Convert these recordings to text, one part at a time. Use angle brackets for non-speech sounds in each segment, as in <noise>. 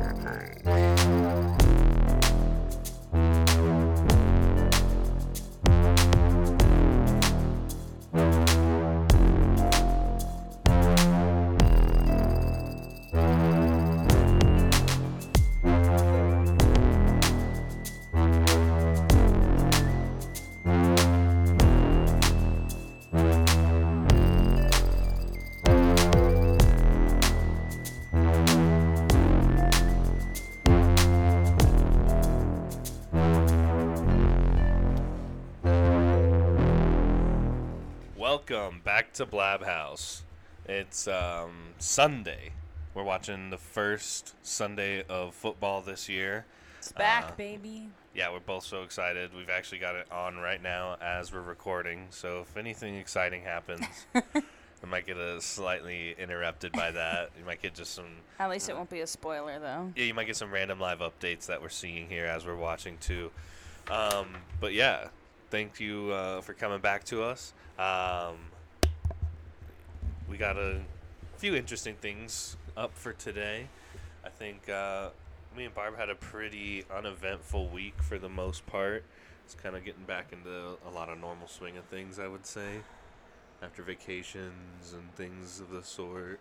Welcome to Blab House. It's um, Sunday. We're watching the first Sunday of football this year. It's back, Uh, baby. Yeah, we're both so excited. We've actually got it on right now as we're recording. So if anything exciting happens, <laughs> we might get a slightly interrupted by that. You might get just some At least it won't be a spoiler, though. yeah, you might get some random live updates that we're seeing here as we're watching too. Um, but yeah, thank you uh, for coming back to us. Um, we got a few interesting things up for today. I think uh, me and Barb had a pretty uneventful week for the most part. It's kind of getting back into a lot of normal swing of things, I would say, after vacations and things of the sort.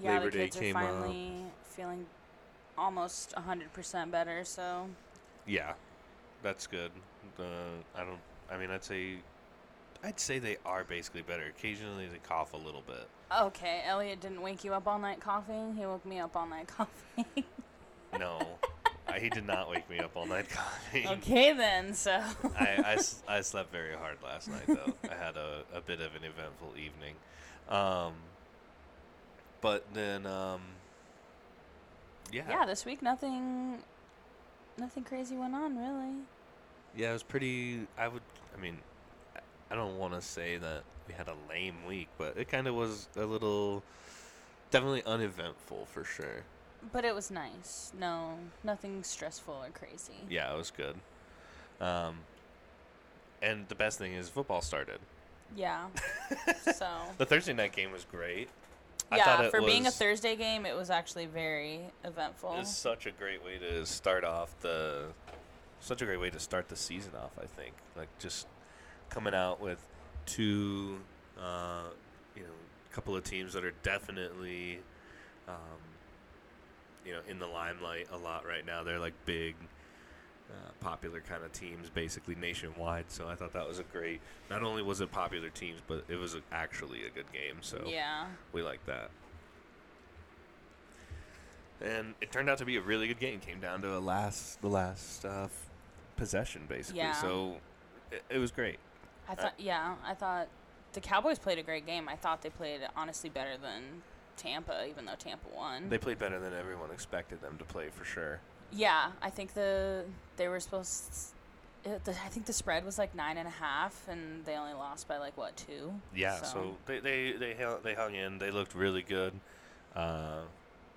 Yeah, Labor the Day kids are came up. finally feeling almost 100% better, so. Yeah, that's good. Uh, I don't. I mean, I'd say, I'd say they are basically better. Occasionally, they cough a little bit. Okay, Elliot didn't wake you up all night coughing. He woke me up all night <laughs> coughing. No, I, he did not wake me up all night <laughs> coughing. okay, then, so. I I slept very hard last night though. I had a, a bit of an eventful evening. Um, but then, um, yeah, yeah, this week nothing. Nothing crazy went on, really. Yeah, it was pretty. I would. I mean, I- don't want to say that we had a lame week, but it kind of was a little, definitely uneventful for sure. But it was nice. No, nothing stressful or crazy. Yeah, it was good. Um, and the best thing is football started. Yeah. <laughs> so. The Thursday night game was great. I thought Yeah, it for being a Thursday game, it was actually very eventful. It's such a great way to start off the, such a great way to start the season off. I think like just coming out with two, uh, you know, a couple of teams that are definitely, um, you know, in the limelight a lot right now. They're like big, uh, popular kind of teams, basically nationwide. So I thought that was a great. Not only was it popular teams, but it was actually a good game. So Yeah. we like that. And it turned out to be a really good game. Came down to a last, the last uh, possession, basically. Yeah. So it, it was great. I thought, yeah, I thought the Cowboys played a great game. I thought they played honestly better than Tampa, even though Tampa won. They played better than everyone expected them to play, for sure. yeah, I think the they were supposed. It, the, I think the spread was like nine and a half, and they only lost by like what two? Yeah. So, they they they held, they hung in. They looked really good. Uh,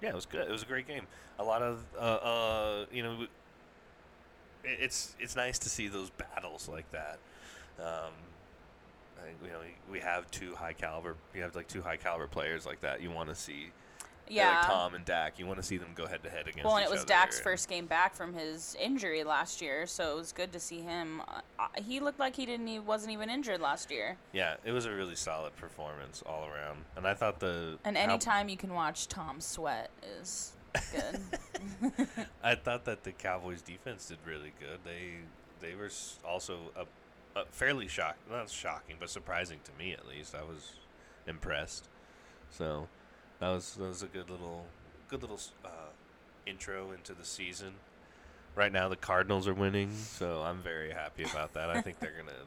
yeah, it was good. It was a great game. A lot of uh, uh, you know, it's it's nice to see those battles like that. Um, I think, you know, we have two high caliber. We have like two high caliber players like that. You want to see, yeah. like Tom and Dak. You want to see them go head to head against. well, and it was. Dak's first game back from his injury last year, so it was good to see him. Uh, uh, he looked like he didn't, he wasn't even injured last year. Yeah, it was a really solid performance all around, and I thought the And anytime you can watch Tom sweat is good. <laughs> I thought that the Cowboys defense did really good. They they were also a, a fairly shock, not shocking, but surprising to me at least. I was impressed. So that was that was a good little good little uh, intro into the season. Right now, the Cardinals are winning, so I'm very happy about that. I think they're gonna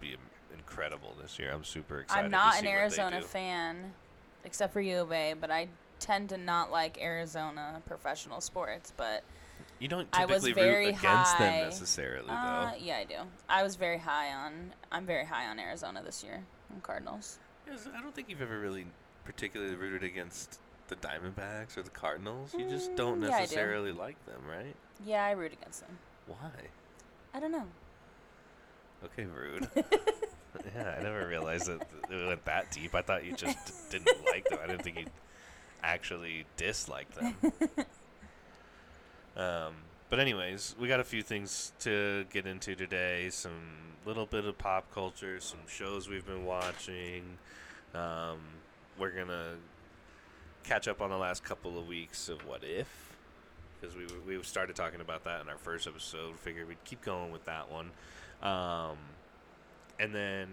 be incredible this year. I'm super excited. I'm not an Arizona fan, except for U of A, but I tend to not like Arizona professional sports. But You don't I was typically very root against high. them necessarily, uh, though. yeah, I do. I was very high on. I'm very high on Arizona this year. On Cardinals. Yes, I don't think you've ever really particularly rooted against the Diamondbacks or the Cardinals. You just don't Mm, yeah, I do. necessarily like them, right? Yeah, I root against them. Why? I don't know. Okay, rude. <laughs> yeah, I never realized that it went that deep. I thought you just didn't like them. I didn't think you actually disliked them. <laughs> Um, but anyways, we got a few things to get into today. Some little bit of pop culture, some shows we've been watching. Um, we're gonna catch up on the last couple of weeks of What If, because we we started talking about that in our first episode. Figured we'd keep going with that one, um, and then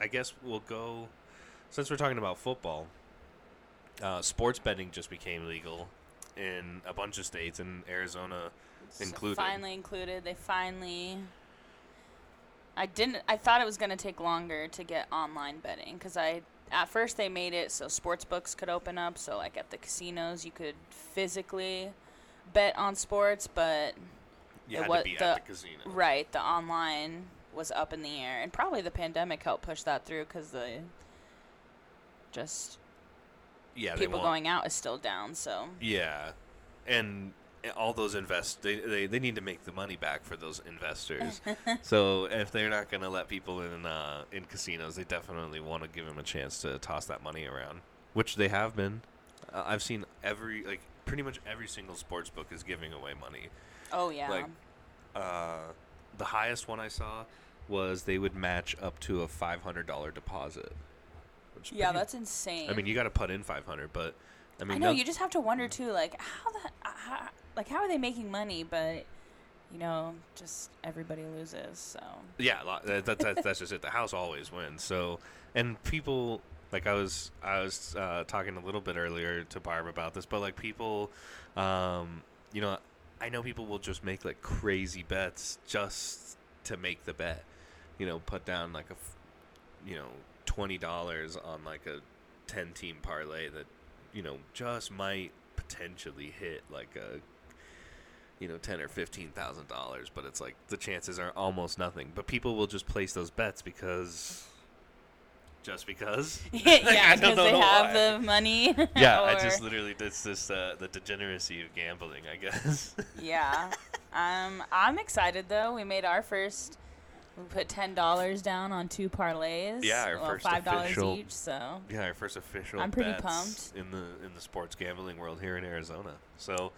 I guess we'll go since we're talking about football. Uh, sports betting just became legal in a bunch of states, and Arizona So included. finally included. They finally. I didn't. I thought it was gonna take longer to get online betting because I at first they made it so sports books could open up. So like at the casinos, you could physically bet on sports, but you it had wa- to be the- at the casino. right, the online was up in the air, and probably the pandemic helped push that through because the just Yeah, people going out is still down. So Yeah, and all those invest they, they they need to make the money back for those investors. <laughs> so if they're not going to let people in uh, in casinos, they definitely want to give them a chance to toss that money around, which they have been. Uh, I've seen every like pretty much every single sports book is giving away money. oh yeah, Like, Uh, the highest one I saw was they would match up to a five hundred dollar deposit. Which yeah, pretty- that's insane. I mean, you got to put in five hundred, but I mean, I know no- you just have to wonder too, like how the how, like how are they making money? But you know, just everybody loses. So Yeah, that, that, that, that's just it. The house always wins. So, and people like I was I was uh, talking a little bit earlier to Barb about this, but like people, um, you know, I know people will just make like crazy bets just to make the bet. You know, put down like a, you know, twenty dollars on like a ten team parlay that, you know, just might potentially hit like a you know, ten or fifteen thousand dollars, but it's like the chances are almost nothing. But people will just place those bets because, just because. <laughs> <laughs> Like, yeah, because they have why. the money. <laughs> Yeah, I just literally it's this uh, the degeneracy of gambling, I guess. yeah. Um, I'm excited though. We made our first. We put ten dollars down on two parlays. Yeah, our well, first five dollars official- each. So yeah, our first official. I'm pretty pumped. in the in the sports gambling world here in Arizona. So,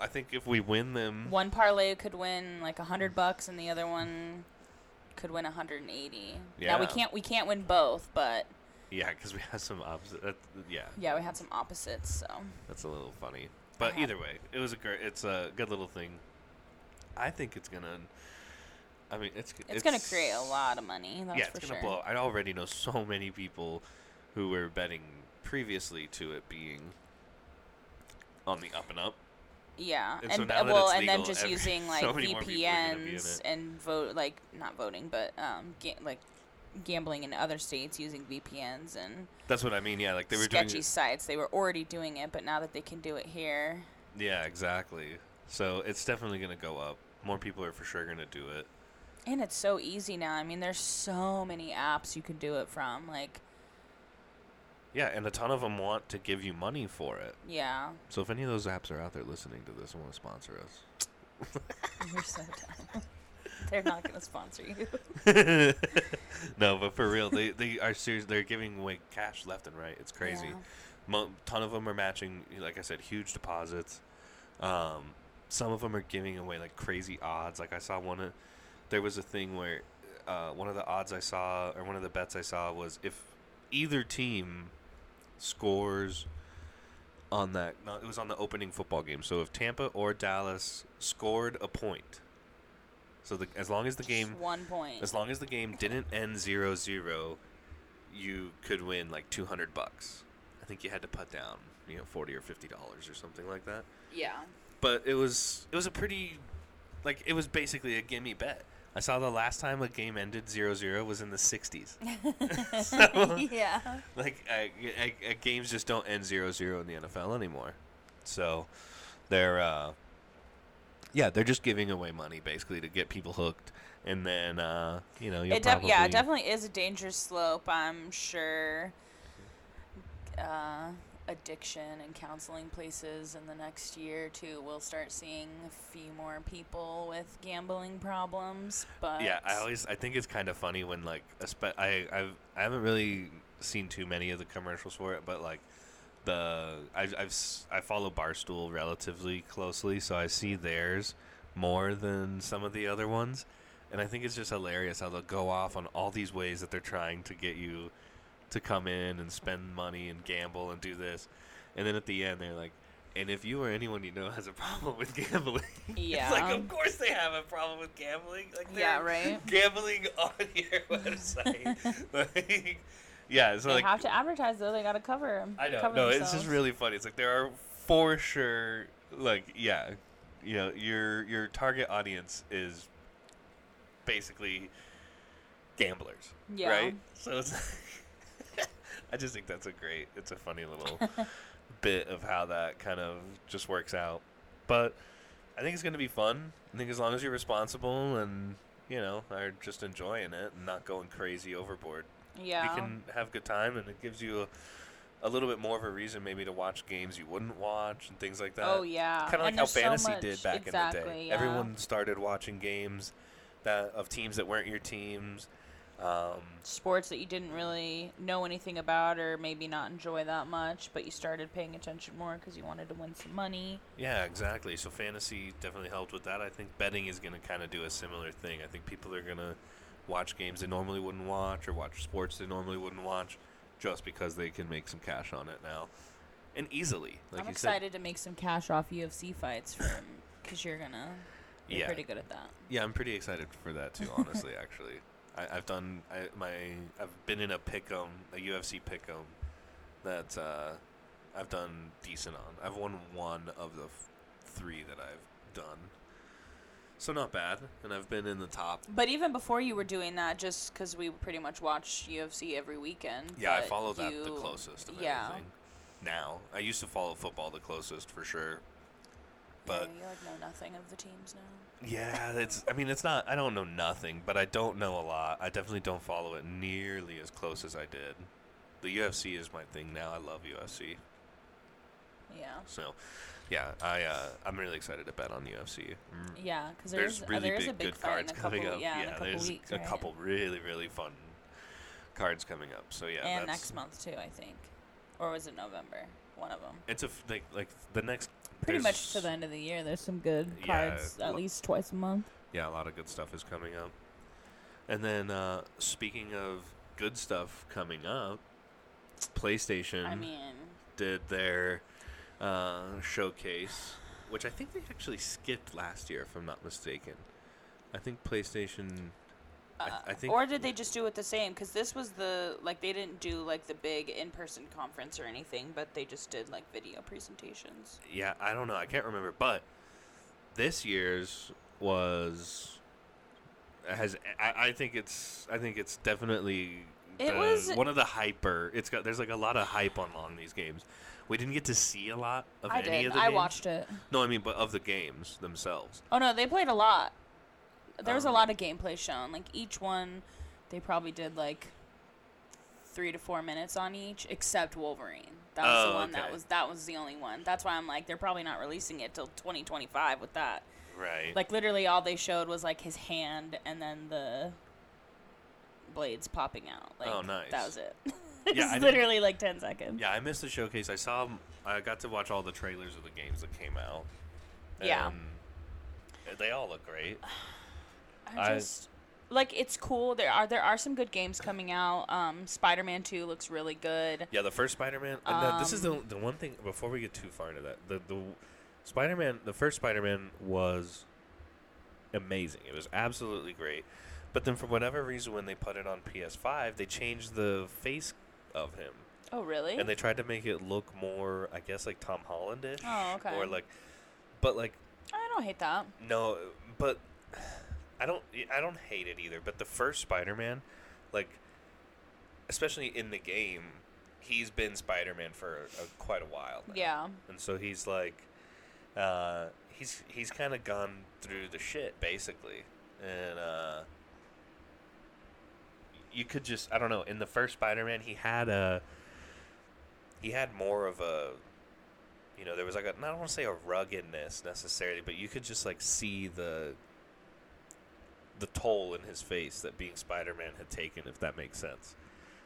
I think if we win them, one parlay could win like a hundred bucks, and the other one could win a hundred and eighty. Now we can't we can't win both, but yeah, because we have some opposite. Yeah, yeah, we had some opposites. So That's a little funny. But either way, it was a great. It's a good little thing. I think it's gonna. I mean, it's it's, gonna create a lot of money. That's yeah, it's gonna sure. blow. I already know so <laughs> many people who were betting previously to it being on the up and up. Yeah, And and, so uh, well, it's and then just every- using <laughs> like so many more people are gonna be in VPNs and vote like not voting, but um, ga- like gambling in other states using VPNs and That's what I mean. Yeah, like they were sketchy doing. it- sites. They were already doing it, but now that they can do it here, Yeah, exactly. So it's definitely gonna go up. More people are for sure gonna do it. And it's so easy now. I mean, there's so many apps you can do it from. Like, Yeah, and a ton of them want to give you money for it. yeah, So if any of those apps are out there listening to this and want to sponsor us, <laughs> you're so dumb. <laughs> They're not gonna sponsor you. <laughs> no, but for real, they they are serious. They're giving away cash left and right. It's crazy. Yeah. Mo- ton of them are matching, like I said, huge deposits. Um, some of them are giving away like crazy odds. Like I saw one. Of, there was a thing where uh, one of the odds I saw, or one of the bets I saw, was if either team scores on that. No, it was on the opening football game. So if Tampa or Dallas scored a point, so the, as long as the Just game one point. as long as the game didn't end 0-0, you could win like 200 bucks. I think you had to put down, you know, 40 or 50 dollars or something like that. yeah. But it was it was a pretty like it was basically a gimme bet. I saw the last time a game ended 0-0 was in the 60s. <laughs> So- yeah. like uh, uh, uh, games just don't end 0-0 in the NFL anymore. So they're uh, yeah, they're just giving away money basically to get people hooked and then uh, you know, you'll It def- yeah, it definitely is a dangerous slope. I'm sure uh, addiction and counseling places in the next year or two, we'll start seeing a few more people with gambling problems. But Yeah, I always I think it's kind of funny when like espe- I I've I haven't really seen too many of the commercials for it, but like the I, I've I follow Barstool relatively closely, so I see theirs more than some of the other ones, and I think it's just hilarious how they'll go off on all these ways that they're trying to get you to come in and spend money and gamble and do this, and then at the end they're like. And if you or anyone you know has a problem with gambling, <laughs> Yeah. it's like of course they have a problem with gambling. Like Yeah, right. Gambling <laughs> on your <laughs> website, like, yeah. So they like, have to advertise though. They got to cover 'em- I know. Cover No, it's just really funny. It's like there are for sure, like yeah, you know, your your target audience is basically gamblers, Yeah. right? So it's. <laughs> I just think that's a great. It's a funny little <laughs> bit of how that kind of just works out, but I think it's going to be fun. I think as long as you're responsible and you know are just enjoying it and not going crazy overboard Yeah. you can have a good time and it gives you a, a little bit more of a reason maybe to watch games you wouldn't watch and things like that. oh yeah. Kind of like how there's so fantasy did back exactly, in the day. Yeah. Everyone started watching games that of teams that weren't your teams. Um, sports that you didn't really know anything about or maybe not enjoy that much, but you started paying attention more because you wanted to win some money. yeah, exactly. So fantasy definitely helped with that. I think betting is going to kind of do a similar thing. I think people are going to watch games they normally wouldn't watch or watch sports they normally wouldn't watch just because they can make some cash on it now. And easily, like I'm you said. excited to make some cash off UFC fights because you're gonna. You're Yeah. pretty good at that. Yeah, I'm pretty excited for that too. Honestly, <laughs> actually, I, I've done I, my I've been in a pick'em, a UFC pick'em that uh, I've done decent on. I've won one of the f- three that I've done, so not bad. And I've been in the top. But even before you were doing that, just because we pretty much watch UFC every weekend. Yeah, I follow that the closest of yeah. Now, I used to follow football the closest for sure, but yeah, you like know nothing of the teams now. Yeah, it's. I mean, it's not. I don't know nothing, but I don't know a lot. I definitely don't follow it nearly as close as I did. The UFC is my thing now. I love UFC. Yeah. So, yeah, I uh, I'm really excited to bet on UFC. Mm, Yeah, because There's there's, uh, really there is big, a big good cards couple, coming up. Yeah, couple there's weeks, a right? couple really really fun cards coming up. So yeah, and next month too, I think, or was it November? One of them. It's a f- like like the next. Pretty much to the end of the year. There's some good Yeah, cards, lo- at least twice a month. Yeah, a lot of good stuff is coming up. And then uh, speaking of good stuff coming up, PlayStation I mean, did their uh, showcase, which I think they actually skipped last year, if I'm not mistaken. I think PlayStation. I, uh, I think. or did they just do it the same? Because this was the like they didn't do like the big in-person conference or anything, but they just did like video presentations. Yeah, I don't know. I can't remember, but this year's was has. I, I think it's. I think it's definitely. It the- was- one of the hyper. It's got. There's like a lot of hype on these games. We didn't get to see a lot of I any did. of the games. I games. watched it. No, I mean, but of the games themselves. Oh no, they played a lot. There was a Um, lot of gameplay shown. Like each one, they probably did like three to four minutes on each, except Wolverine. That was Oh, the one that okay. was that was the only one. That's why I'm like they're probably not releasing it till 2025 with that. Right. Like literally all they showed was like his hand and then the blades popping out. Like Oh, nice. that was it. <laughs> Yeah, it's I didn't- literally like 10 seconds. Yeah, I missed the showcase. I saw. I got to watch all the trailers of the games that came out. Yeah. and They all look great. <sighs> <sighs> <sighs> I just like it's cool. There are there are some good games coming out. Um, Spider-Man 2 looks really good. Yeah, the first Spider-Man. And this is the Um, the one thing before we get too far into that. The the Spider-Man, the first Spider-Man was amazing. It was absolutely great. But then for whatever reason, when they put it on PS5, they changed the face of him, Oh really? and they tried to make it look more, I guess, like Tom Hollandish. Oh, okay. Or like, but like I don't hate that. no, but I don't I don't hate it either. But the first Spider-Man, like, especially in the game, he's been Spider-Man for a, quite a while. Now. Yeah. and so he's like, uh, he's he's kind of gone through the shit basically, and uh, you could just I don't know. In the first Spider-Man, he had a he had more of a you know there was like a I don't want to say a ruggedness necessarily, but you could just like see the the toll in his face that being Spider-Man had taken, if that makes sense.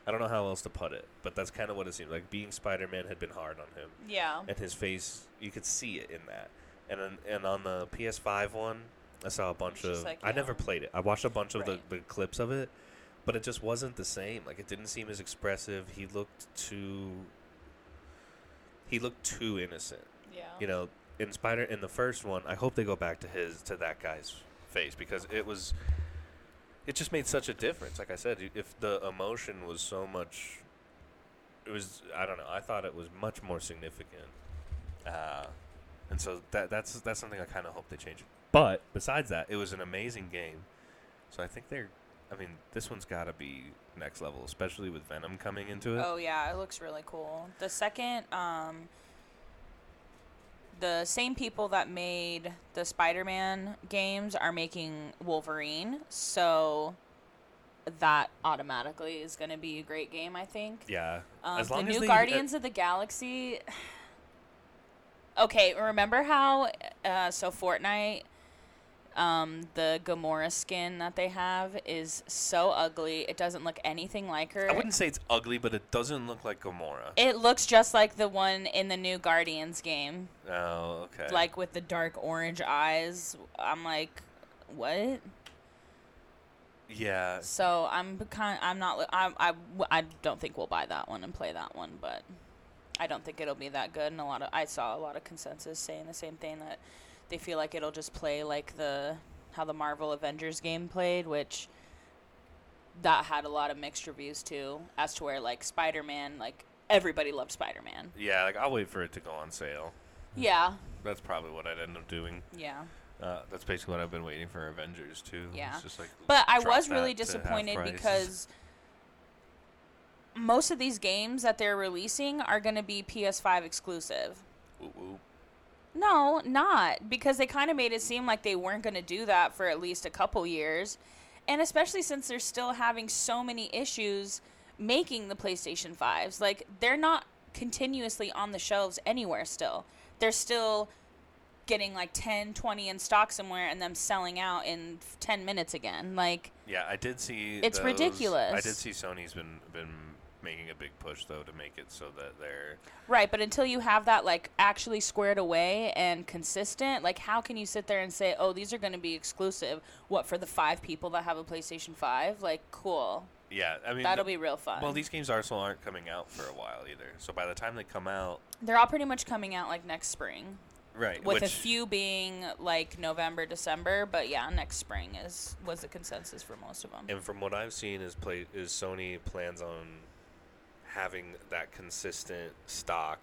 I don't know how else to put it, but that's kind of what it seemed like. Being Spider-Man had been hard on him, Yeah. and his face, you could see it in that. And on, and on the PS5 one, I saw a bunch of. like, I never played it. I watched a bunch of Right. the, the clips of it, but it just wasn't the same. Like it didn't seem as expressive. He looked too. He looked too innocent. Yeah. You know, in Spider in the first one, I hope they go back to his to that guy's face because it was. It just made such a difference. Like I said, if the emotion was so much, it was I don't know. I thought it was much more significant, uh, and so that that's that's something I kind of hope they change. But besides that, it was an amazing game. So I think they're. I mean, this one's got to be next level, especially with Venom coming into it. Oh yeah, it looks really cool. The second, um, the same people that made the Spider-Man games are making Wolverine, so that automatically is going to be a great game. I think. Yeah, Um, as the as new they- Guardians of the Galaxy. <sighs> Okay, remember how uh, so Fortnite, um, the Gamora skin that they have is so ugly. It doesn't look anything like her. I wouldn't say it's ugly, but it doesn't look like Gamora. It looks just like the one in the new Guardians game, oh, okay. like with the dark orange eyes. I'm like, what? yeah, So I'm kind. I'm not. I. I. I don't think we'll buy that one and play that one, but I don't think it'll be that good. And a lot of I saw a lot of consensus saying the same thing that they feel like it'll just play like the how the Marvel Avengers game played, which that had a lot of mixed reviews too, as to where like Spider Man, like everybody loved Spider Man. yeah. Like I'll wait for it to go on sale. Yeah. That's probably what I'd end up doing. Yeah. Uh, that's basically what I've been waiting for Avengers too. Yeah. It's just like, But I was really that to half disappointed because most of these games that they're releasing are going to be PS5 exclusive. No, not because they kind of made it seem like they weren't going to do that for at least a couple years. And especially since they're still having so many issues making the PlayStation 5s. Like they're not continuously on the shelves anywhere still. They're still getting like 10, 20 in stock somewhere and them selling out in 10 minutes again. Like Yeah, I did see. It's those- ridiculous. I did see Sony's been been making a big push though to make it so that they're Right, but until you have that like actually squared away and consistent, like how can you sit there and say, "Oh, these are going to be exclusive"? What for the 5 people that have a PlayStation 5? Like, cool. yeah. I mean, That'll the- be real fun. Well, these games also aren't coming out for a while either. So by the time they come out, They're all pretty much coming out like next spring. right? With a few being like November, December, but yeah, next spring is was the consensus for most of them. And from what I've seen, is play is Sony plans on having that consistent stock.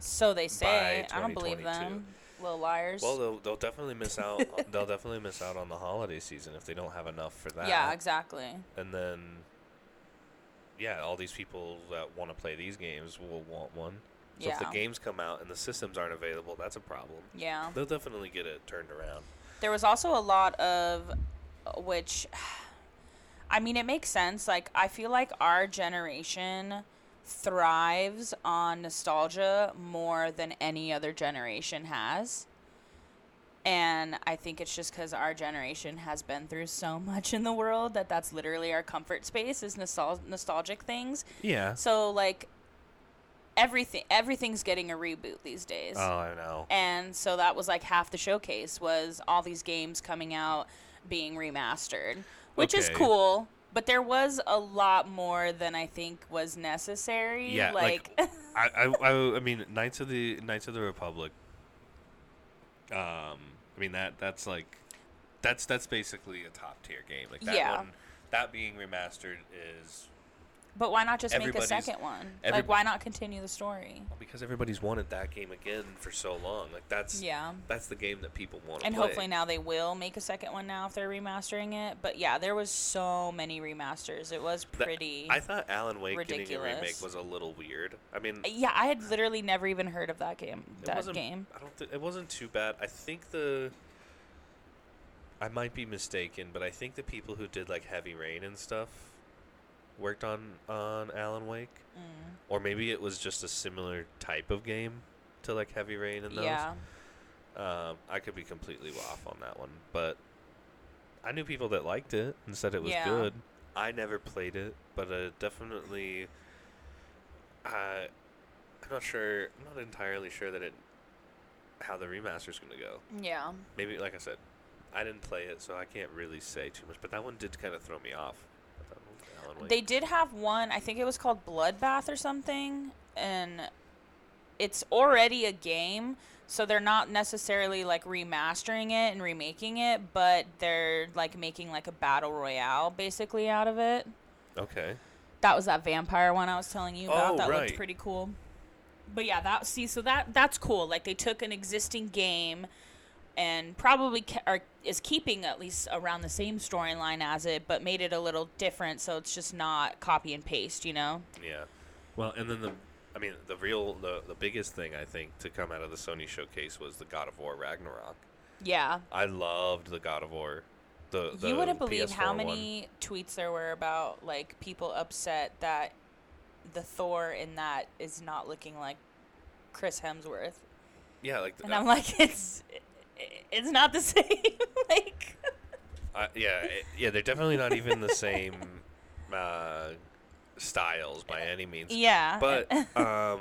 So they say. I don't believe them. Little liars. Well, they'll, they'll definitely miss out. <laughs> they'll definitely miss out on the holiday season if they don't have enough for that. yeah, exactly. And then, yeah, all these people that want to play these games will want one. So if the games come out and the systems aren't available, that's a problem. Yeah. They'll definitely get it turned around. There was also a lot of which I mean it makes sense. Like I feel like our generation thrives on nostalgia more than any other generation has. And I think it's just cuz our generation has been through so <laughs> much in the world that that's literally our comfort space is nostal- nostalgic things. Yeah. So like everything everything's getting a reboot these days Oh, I know. and so that was like half the showcase was all these games coming out being remastered which is cool but there was a lot more than i think was necessary Yeah, like, like, <laughs> I, I, I, I mean, Knights of the Knights of the Republic. Um, I mean that that's like, that's that's basically a top tier game. Like that Yeah. one, that being remastered is but why not just make a everybody's- second one every- like why not continue the story because everybody's wanted that game again for so long. Like that's yeah that's the game that people want to and play. hopefully now they will make a second one now if they're remastering it but yeah there was so many remasters it was That- pretty I thought Alan Wake getting a remake ridiculous. was a little weird. I mean, uh, yeah i had literally never even heard of that game it that wasn't, game I don't. Th- it wasn't too bad. I think the. I might be mistaken, but I think the people who did like Heavy Rain and stuff worked on on Alan Wake, Mm. or maybe it was just a similar type of game to like Heavy Rain and those. yeah Um, I could be completely off on that one, but I knew people that liked it and said it was Yeah. good. I never played it, but uh, definitely. Uh, I'm not sure. I'm not entirely sure that it how the remaster's gonna go. Yeah. Maybe, like I said, I didn't play it, so I can't really say too much. But that one did kind of throw me off. I thought, "Oh, Alan Wake." They did have one, I think it was called Bloodbath or something, and it's already a game, so they're not necessarily like remastering it and remaking it, but they're like making like a battle royale basically out of it. okay. That was that vampire one I was telling you about. Oh, that right. looked pretty cool. But yeah, that see, so that that's cool. Like they took an existing game and probably ke- are, is keeping at least around the same storyline as it, but made it a little different, so it's just not copy and paste. You know? Yeah. Well, and then the, I mean, the real, the the biggest thing I think to come out of the Sony showcase was the God of War Ragnarok. Yeah. I loved the God of War. The, the you wouldn't believe PS4 how one. many tweets there were about like people upset that the Thor in that is not looking like Chris Hemsworth. Yeah, like And uh, I'm like, <laughs> it's it's not the <laughs> same. like, Uh, yeah, it- yeah, they're definitely not even the same <laughs> uh, styles by any means. yeah. But um,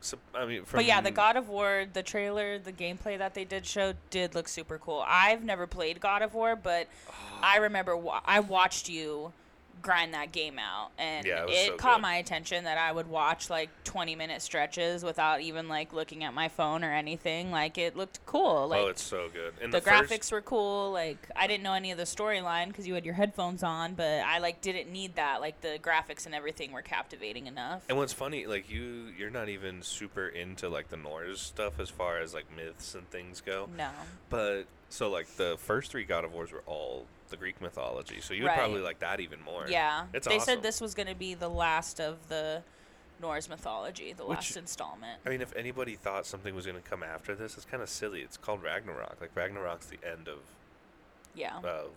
so, I mean, from but yeah, the God of War, the trailer, the gameplay that they did show did look super cool. I've never played God of War, but <sighs> I remember wa- I watched you grind that game out, and Yeah, it it, so caught good. my attention that I would watch like 20 minute stretches without even like looking at my phone or anything. Like it looked cool. Oh, like oh, it's so good. And the, the, first- graphics were cool. Like I didn't know any of the storyline because you had your headphones on, but I like didn't need that. Like the graphics and everything were captivating enough. And what's funny, like you, you're not even super into like the Norse stuff as far as like myths and things go. No. But so like the first three God of Wars were all the Greek mythology, so you would Right. probably like that even more. Yeah, it's they awesome. said this was going to be the last of the Norse mythology, the Which- last installment. I mean, if anybody thought something was going to come after this, it's kind of silly. It's called Ragnarok. Like Ragnarok's the end of Yeah, of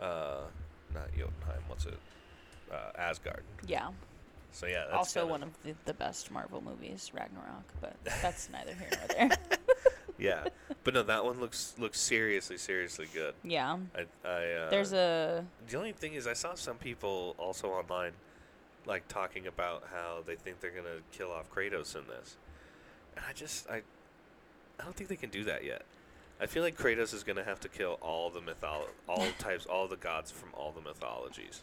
uh, not Jotunheim. What's it? Uh, Asgard. yeah. So yeah, that's also kinda- one of the, the best Marvel movies, Ragnarok, but <laughs> that's neither here nor there. <laughs> yeah, but no, that one looks looks seriously seriously good. yeah, I, I uh, there's a The only thing is, I saw some people also online, like talking about how they think they're gonna kill off Kratos in this, and I just I, I don't think they can do that yet. I feel like Kratos is gonna have to kill all the mytholo- all types, all the gods from all the mythologies.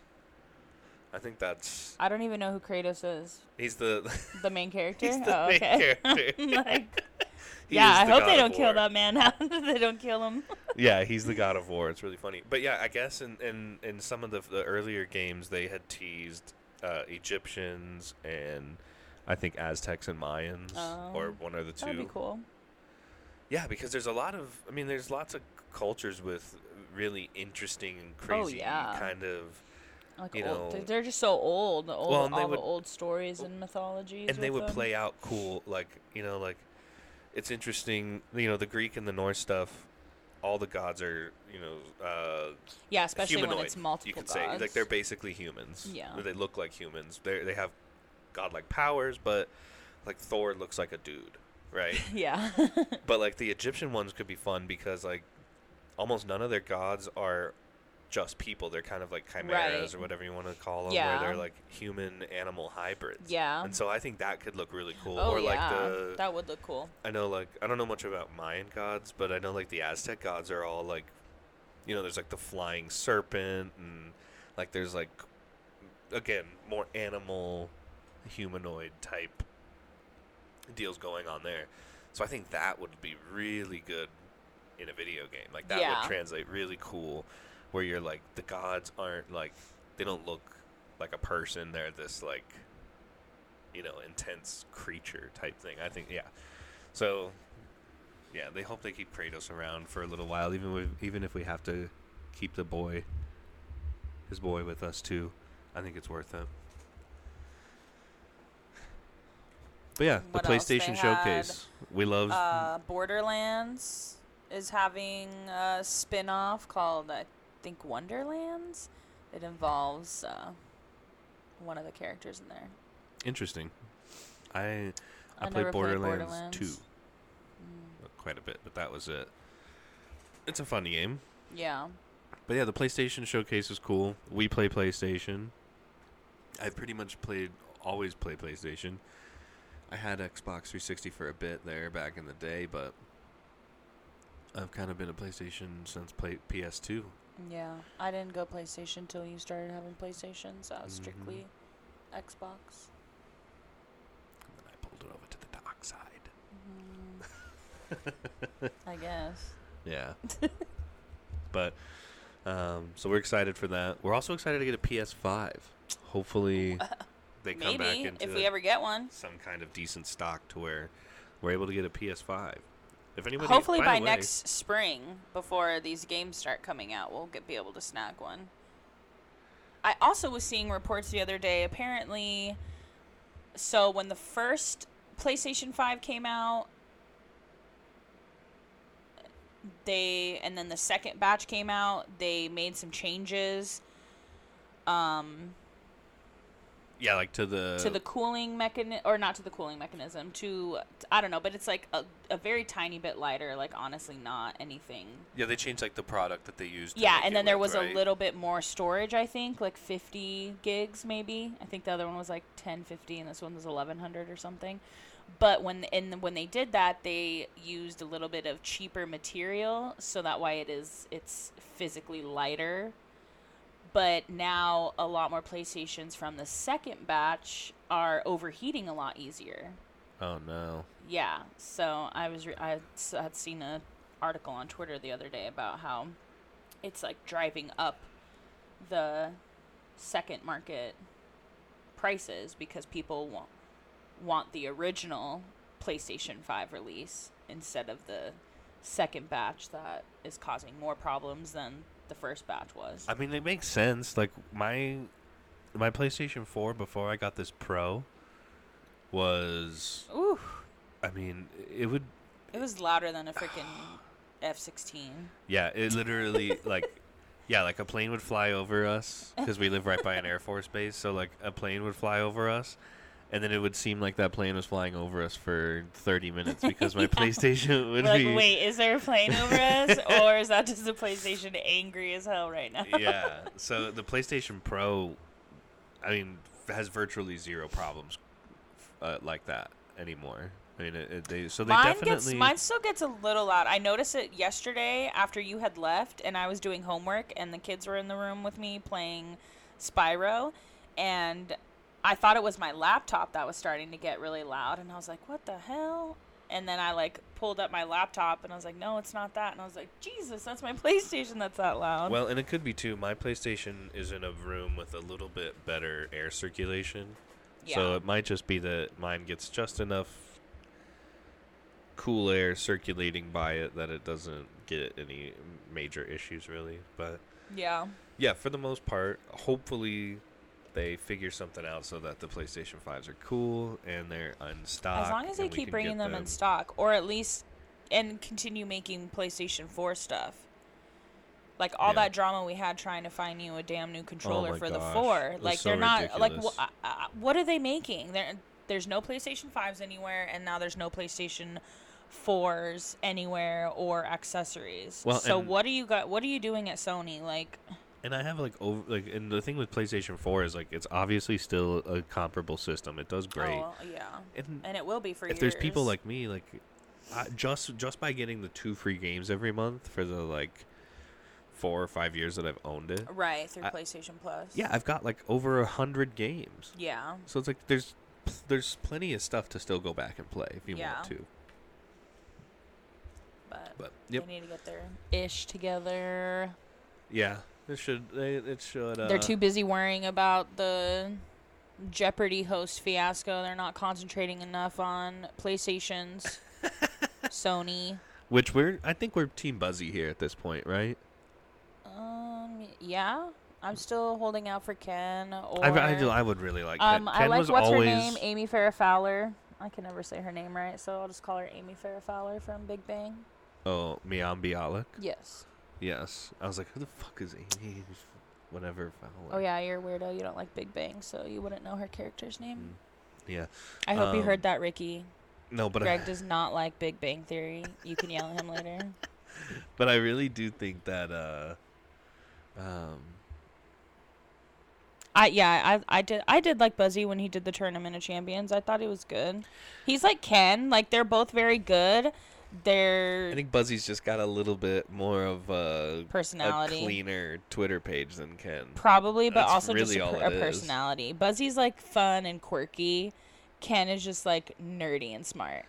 I think that's I don't even know who Kratos is. he's the <laughs> The main <laughs> character. he's the oh, main okay. character. <laughs> like, yeah, I the hope God they don't kill that man. They don't kill him? Yeah, he's the god of war. It's really funny. But yeah, I guess in in, in some of the, the earlier games they had teased uh, Egyptians and I think Aztecs and Mayans or one of the two. That'd be cool. Yeah, because there's a lot of I mean there's lots of cultures with really interesting and Oh, crazy yeah. kind of Like you old, they're- know- they're just so old. The old Well, all would- the old stories and mythologies. and they would them. play out cool like you know like it's interesting you know the Greek and the Norse stuff all the gods are you know uh, Yeah, especially humanoid, when it's multiple you could gods. say like they're basically humans Yeah. they look like humans they they have godlike powers but like thor looks like a dude right <laughs> yeah. but like the egyptian ones could be fun because like almost none of their gods are just people they're kind of like chimeras Right. or whatever you want to call them Yeah. where they're like human animal hybrids yeah. and so i think that could look really cool oh or yeah, like the that would look cool. I know like I don't know much about Mayan gods, but I know like the Aztec gods are all like you know, there's like the flying serpent and like there's like again, more animal humanoid type deals going on there. So I think that would be really good in a video game. Like that Yeah. would translate really cool where you're like the gods aren't like they don't look like a person, they're this like you know, intense creature type thing. I think yeah. So yeah, they hope they keep Kratos around for a little while, even with, even if we have to keep the boy, his boy, with us too. I think it's worth it. But yeah, What the PlayStation had, Showcase. We love. Uh, Borderlands is having a spin-off called I think Wonderlands. It involves uh, one of the characters in there. interesting. I I, I played Borderlands, Borderlands. two Mm, quite a bit, but that was it. It's a fun game. yeah. but yeah, the PlayStation showcase was cool. We play PlayStation. I've pretty much played, always play PlayStation. I had Xbox 360 for a bit there back in the day, but I've kind of been a PlayStation since play PS2. Yeah, I didn't go PlayStation until you started having PlayStation, so I was Mhm. strictly Xbox. And then I pulled it over to the dark side. Mm, I guess. <laughs> Yeah. but um, so we're excited for that. We're also excited to get a PS5. Hopefully, they come back Maybe into if we ever get one. some kind of decent stock to where we're able to get a PS5. If anybody, Hopefully by, by, way- next spring, before these games start coming out, we'll get be able to snag one. I also was seeing reports the other day. Apparently, so when the first PlayStation Five came out, they and then the second batch came out. They made some changes. Um, yeah, like to the to the cooling mechanism or not to the cooling mechanism to i don't know but it's like a, a very tiny bit lighter like honestly not anything yeah they changed like the product that they used. yeah and then there with, was right? a little bit more storage i think like 50 gigs maybe i think the other one was like 1050 and this one was 1100 or something but when and when they did that they used a little bit of cheaper material so that why it is it's physically lighter but now a lot more playstations from the second batch are overheating a lot easier Oh no. yeah. So I was re- I had seen an article on Twitter the other day about how it's like driving up the second market prices because people want want the original PlayStation 5 release instead of the second batch that is causing more problems than the first batch was. I mean, it makes sense. Like my my PlayStation 4 before I got this Pro was Ooh, I mean, it would it was louder than a freaking F16. yeah, it literally <laughs> like yeah, like a plane would fly over us because we live right by an air force base, so like a plane would fly over us and then it would seem like that plane was flying over us for 30 minutes because my <laughs> Yeah. PlayStation would We're like, be wait, is there a plane <laughs> over us, or is that just the PlayStation angry as hell right now? yeah. <laughs> So the PlayStation Pro, I mean, has virtually zero problems uh, like that anymore. I mean, it, it, they so they mine definitely gets mine still gets a little loud. I noticed it yesterday after you had left, and I was doing homework, and the kids were in the room with me playing Spyro, and I thought it was my laptop that was starting to get really loud, and I was like, "What the hell?" And then I like pulled up my laptop, and I was like, "No, it's not that." And I was like, "Jesus, that's my <laughs> PlayStation that's that loud." Well, and it could be too. My PlayStation is in a room with a little bit better air circulation, so it might just be that mine gets just enough cool air circulating by it that it doesn't get any major issues really. But yeah. yeah, for the most part, hopefully they figure something out so that the PlayStation 5s are cool and they're in stock. As long as they keep bringing get them, in stock, or at least and continue making PlayStation 4 stuff. Like all Yeah. that drama we had trying to find you a damn new controller my for the 4. It Like so they're not like wh- uh, uh, what are they making? There there's no PlayStation 5s anywhere and now there's no PlayStation 4s anywhere or accessories. Well, so what are you got what are you doing at Sony? Like And I have like over like, and the thing with PlayStation 4 is like it's obviously still a comparable system. It does great. oh yeah. and And it will be for if there's people like me, like I, just just by getting the two free games every month for the like four or five years that I've owned it, right through I- PlayStation Plus. yeah, I've got like over a hundred games. Yeah. So it's like there's there's plenty of stuff to still go back and play if you Yeah. want to. But But yep, They need to get their ish together. yeah, it should they, it should. Uh, They're too busy worrying about the Jeopardy host fiasco. They're not concentrating enough on PlayStations, <laughs> Sony. Which we're I think we're Team Buzzy here at this point, right? Um, yeah, I'm still holding out for Ken. Or I, I, do, I would really like. um, Ken, I like was what's her name, Amy Farrah Fowler. I can never say her name right, so I'll just call her Amy Farrah Fowler from Big Bang. Oh, Mayim Bialik. Yes. Yes, I was like, who the fuck is Amy? Whatever. Fowler. Oh yeah, you're a weirdo. You don't like Big Bang, so you wouldn't know her character's name. Mm. Yeah. I hope you Um, heard that, Ricky. No, but Greg I, does not like Big Bang Theory. You can yell at him later. <laughs> but I really do think that uh Um, I yeah, I I did I did like Buzzy when he did the tournament of champions. I thought he was good. He's like Ken, like they're both very good. They're I think Buzzy's just got a little bit more of a, Personality. a cleaner Twitter page than Ken. probably, but That's also really just a, a it is. personality. Buzzy's like fun and quirky. Ken is just like nerdy and smart.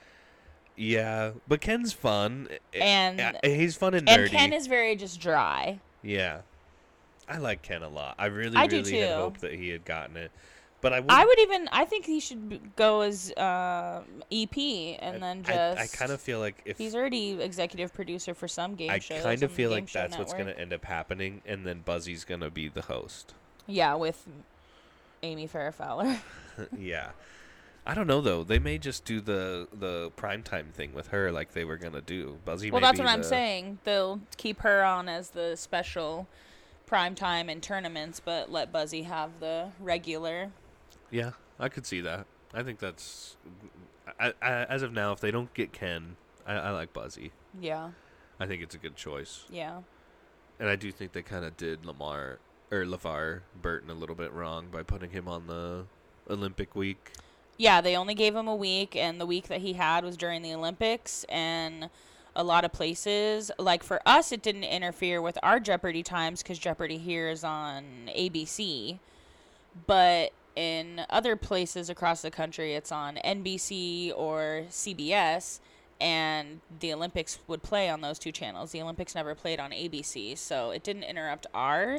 Yeah, but Ken's fun. And- he's fun and nerdy. And Ken is very just dry. yeah, I like Ken a lot. I really, I really had hoped that he had gotten it, but I would. I would even I think he should go as uh, EP and then just I, I kind of feel like if he's already executive producer for some game I shows. kind of feel like that's what's going to end up happening, and then Buzzy's going to be the host. Yeah, with Amy Farrah Fowler. <laughs> <laughs> yeah. I don't know though. They may just do the the primetime thing with her like they were gonna do. Buzzy. well, that's what I'm saying. They'll keep her on as the special prime time and tournaments, but let Buzzy have the regular. Yeah, I could see that. I think that's. I, I, as of now, if they don't get Ken, I, I like Buzzy. Yeah, I think it's a good choice, yeah. and I do think they kind of did Lamar or LeVar Burton a little bit wrong by putting him on the Olympic week. Yeah, they only gave him a week, and the week that he had was during the Olympics, and a lot of places, like for us, it didn't interfere with our Jeopardy times because Jeopardy here is on ABC, but in other places across the country, it's on NBC or CBS, and the Olympics would play on those two channels. The Olympics never played on ABC, so it didn't interrupt our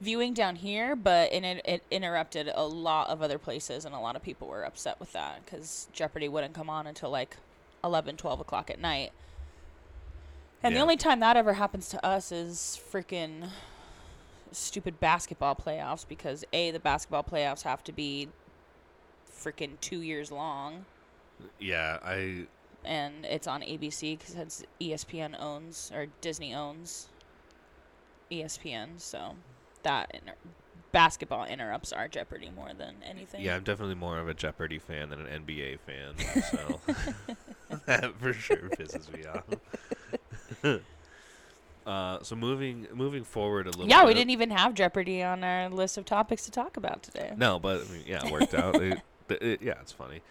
viewing down here, but it, it, interrupted a lot of other places, and a lot of people were upset with that because Jeopardy wouldn't come on until like 11, 12 o'clock at night. And the only time that ever happens to us is freaking stupid basketball playoffs because A, the basketball playoffs have to be freaking two years long, Yeah, I and it's on ABC because it's ESPN owns or Disney owns ESPN, so that inter- basketball interrupts our Jeopardy more than anything. yeah I'm definitely more of a Jeopardy fan than an NBA fan, so <laughs> <laughs> that for sure pisses me off. <laughs> uh, so moving moving forward a little. Yeah, we didn't even have Jeopardy on our list of topics to talk about today. No, but I mean, yeah, it worked out. <laughs> It, it, yeah, it's funny.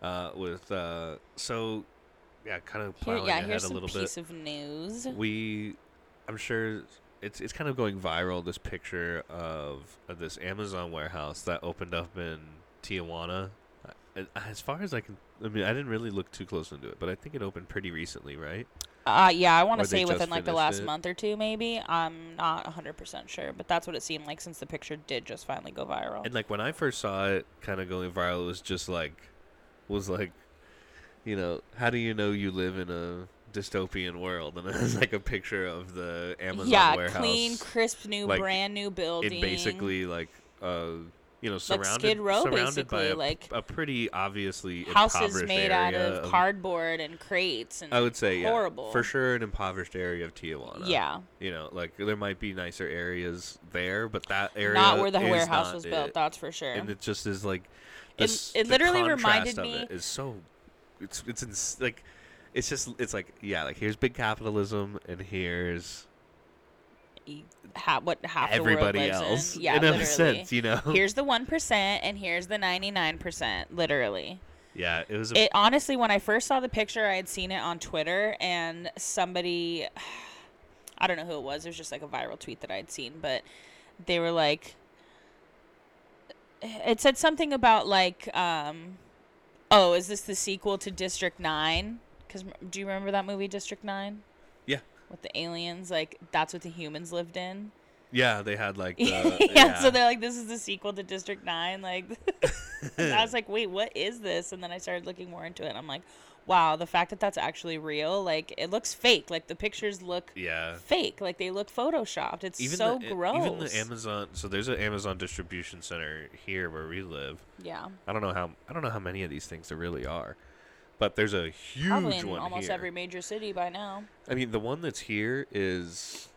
Uh, with uh, so yeah, kind of Here, plowing yeah, ahead a little piece bit. of news. We, I'm sure it's it's kind of going viral. This picture of, of this Amazon warehouse that opened up in Tijuana. Uh, As far as I can, I mean, I didn't really look too close into it, but I think it opened pretty recently, right? Uh, yeah, I want to say within like the last it. month or two, maybe. I'm not 100% sure, but that's what it seemed like since the picture did just finally go viral. And like when I first saw it, kind of going viral, it was just like, was like, you know, how do you know you live in a dystopian world? And it was like a picture of the Amazon yeah, warehouse clean, crisp, new, like, brand new building. in basically like, uh, you know, Like surrounded Skid Row, surrounded by a, like, a pretty obviously houses made out area of cardboard and crates and I would say yeah, horrible. for sure an impoverished area of Tijuana. Yeah, You know, like there might be nicer areas there, but that area not where the warehouse was it. built. That's for sure. and it just is like It- this, it the literally reminded of me- it is so it's it's ins- like it's just it's like yeah like here's big capitalism and here's ha- what half everybody the world lives else in. Yeah, in literally. a sense you know Here's the one percent, and here's the ninety nine percent. Literally. yeah it was a, It honestly, when I first saw the picture, I had seen it on Twitter, and somebody, <sighs> I don't know who it was. It was just like a viral tweet that I'd seen, but they were like, <sighs> it said something about like, um, oh, is this the sequel to District Nine? Because do you remember that movie District Nine? With the aliens, like that's what the humans lived in. yeah they had like the, <laughs> yeah, yeah, so they're like, this is the sequel to District Nine. Like, <laughs> I was like, wait, what is this? And then I started looking more into it. And I'm like, wow, the fact that that's actually real, like, it looks fake. Like the pictures look yeah fake. Like they look photoshopped. It's even so the, gross. even the Amazon so there's an Amazon distribution center here where we live yeah, I don't know how I don't know how many of these things there really are but there's a huge probably in one almost here. every major city by now. I mean, the one that's here is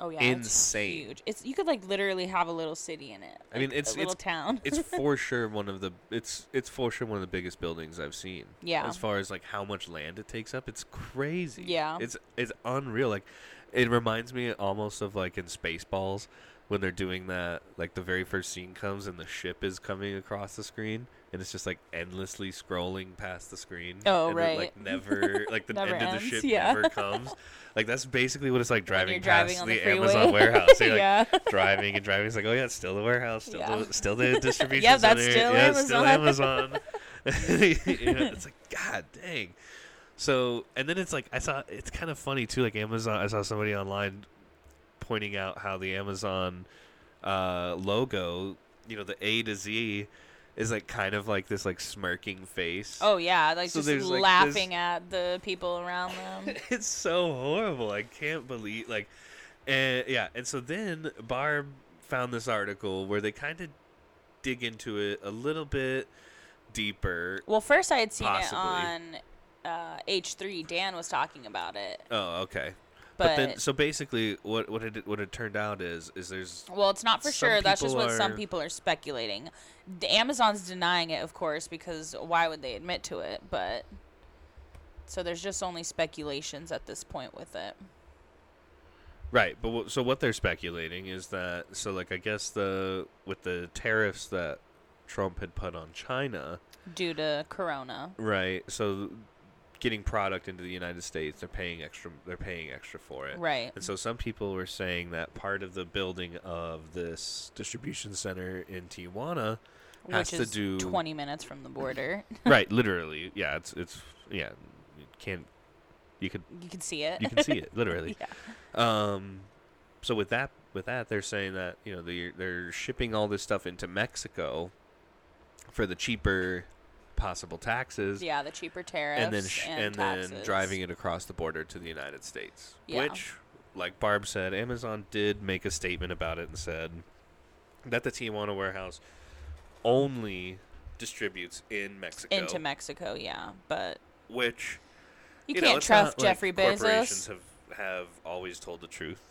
Oh yeah, insane. It's huge. It's you could like literally have a little city in it. I mean, it's- a little it's- town. it's <laughs> for sure one of the it's it's for sure one of the biggest buildings I've seen. Yeah. As far as like how much land it takes up, it's crazy. Yeah. It's it's unreal. Like it reminds me almost of like in Spaceballs when they're doing that like the very first scene comes and the ship is coming across the screen and it's just like endlessly scrolling past the screen. Oh, and it, like never <laughs> like the Never end of the ship yeah. never comes. Like that's basically what it's like driving past the, the. Amazon warehouse. You're <laughs> like yeah. driving and driving. It's like, oh yeah, it's still the warehouse, still Yeah. the still the <laughs> distribution Yeah, that's center. still yeah, it's still Amazon. Amazon. You know, it's like, god dang. So and then it's like I saw it's kind of funny too. Like Amazon, I saw somebody online pointing out how the Amazon uh, logo, you know, the A to Z, is like kind of like this like smirking face. Oh yeah, like So just there's, like, laughing at the people around them. <laughs> it's so horrible. I can't believe like, and yeah, and so then Barb found this article where they kind of dig into it a little bit deeper. well, first I had seen Possibly. it on uh, H3. Dan was talking about it, Oh, okay. but, But, then, so basically, what what it what it turned out is is there's well, it's not for sure. That's just what some people are speculating. The Amazon's denying it, of course, because why would they admit to it? But so there's just only speculations at this point with it. right. But what, so what they're speculating is that so like I guess the with the tariffs that Trump had put on China, due to Corona. right? So getting product into the United States, they're paying extra. They're paying extra for it. Right. And so some people were saying that part of the building of this distribution center in Tijuana has Which to is do 20 minutes from the border. <laughs> right, <laughs> literally. Yeah, it's it's yeah, you can't you could you can see it. you can see it <laughs> literally. yeah. Um so with that with that they're saying that, you know, they they're shipping all this stuff into Mexico for the cheaper possible taxes Yeah, the cheaper tariffs and then sh- and, and then driving it across the border to the United States. Yeah. Which, like Barb said, Amazon did make a statement about it and said that the Tijuana warehouse only distributes in Mexico. into Mexico. Yeah, but which you, know, can't it's trust not like Jeffrey Corporations Bezos. have have always told the truth.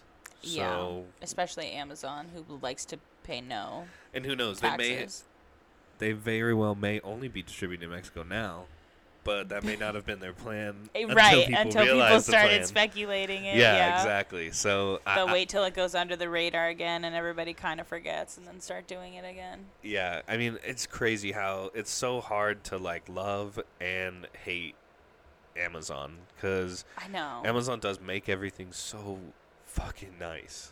Yeah, especially Amazon, who likes to pay no and who knows? taxes. They may they very well may only be distributed in Mexico now, but that may not have been their plan. Eh, <laughs> until right people until people started speculating it. Yeah, Yeah, exactly. So I, They'll I- wait till it goes under the radar again, and everybody kind of forgets, and then start doing it again. Yeah, I mean, it's crazy how it's so hard to like love and hate Amazon because I know. Amazon does make everything so fucking nice.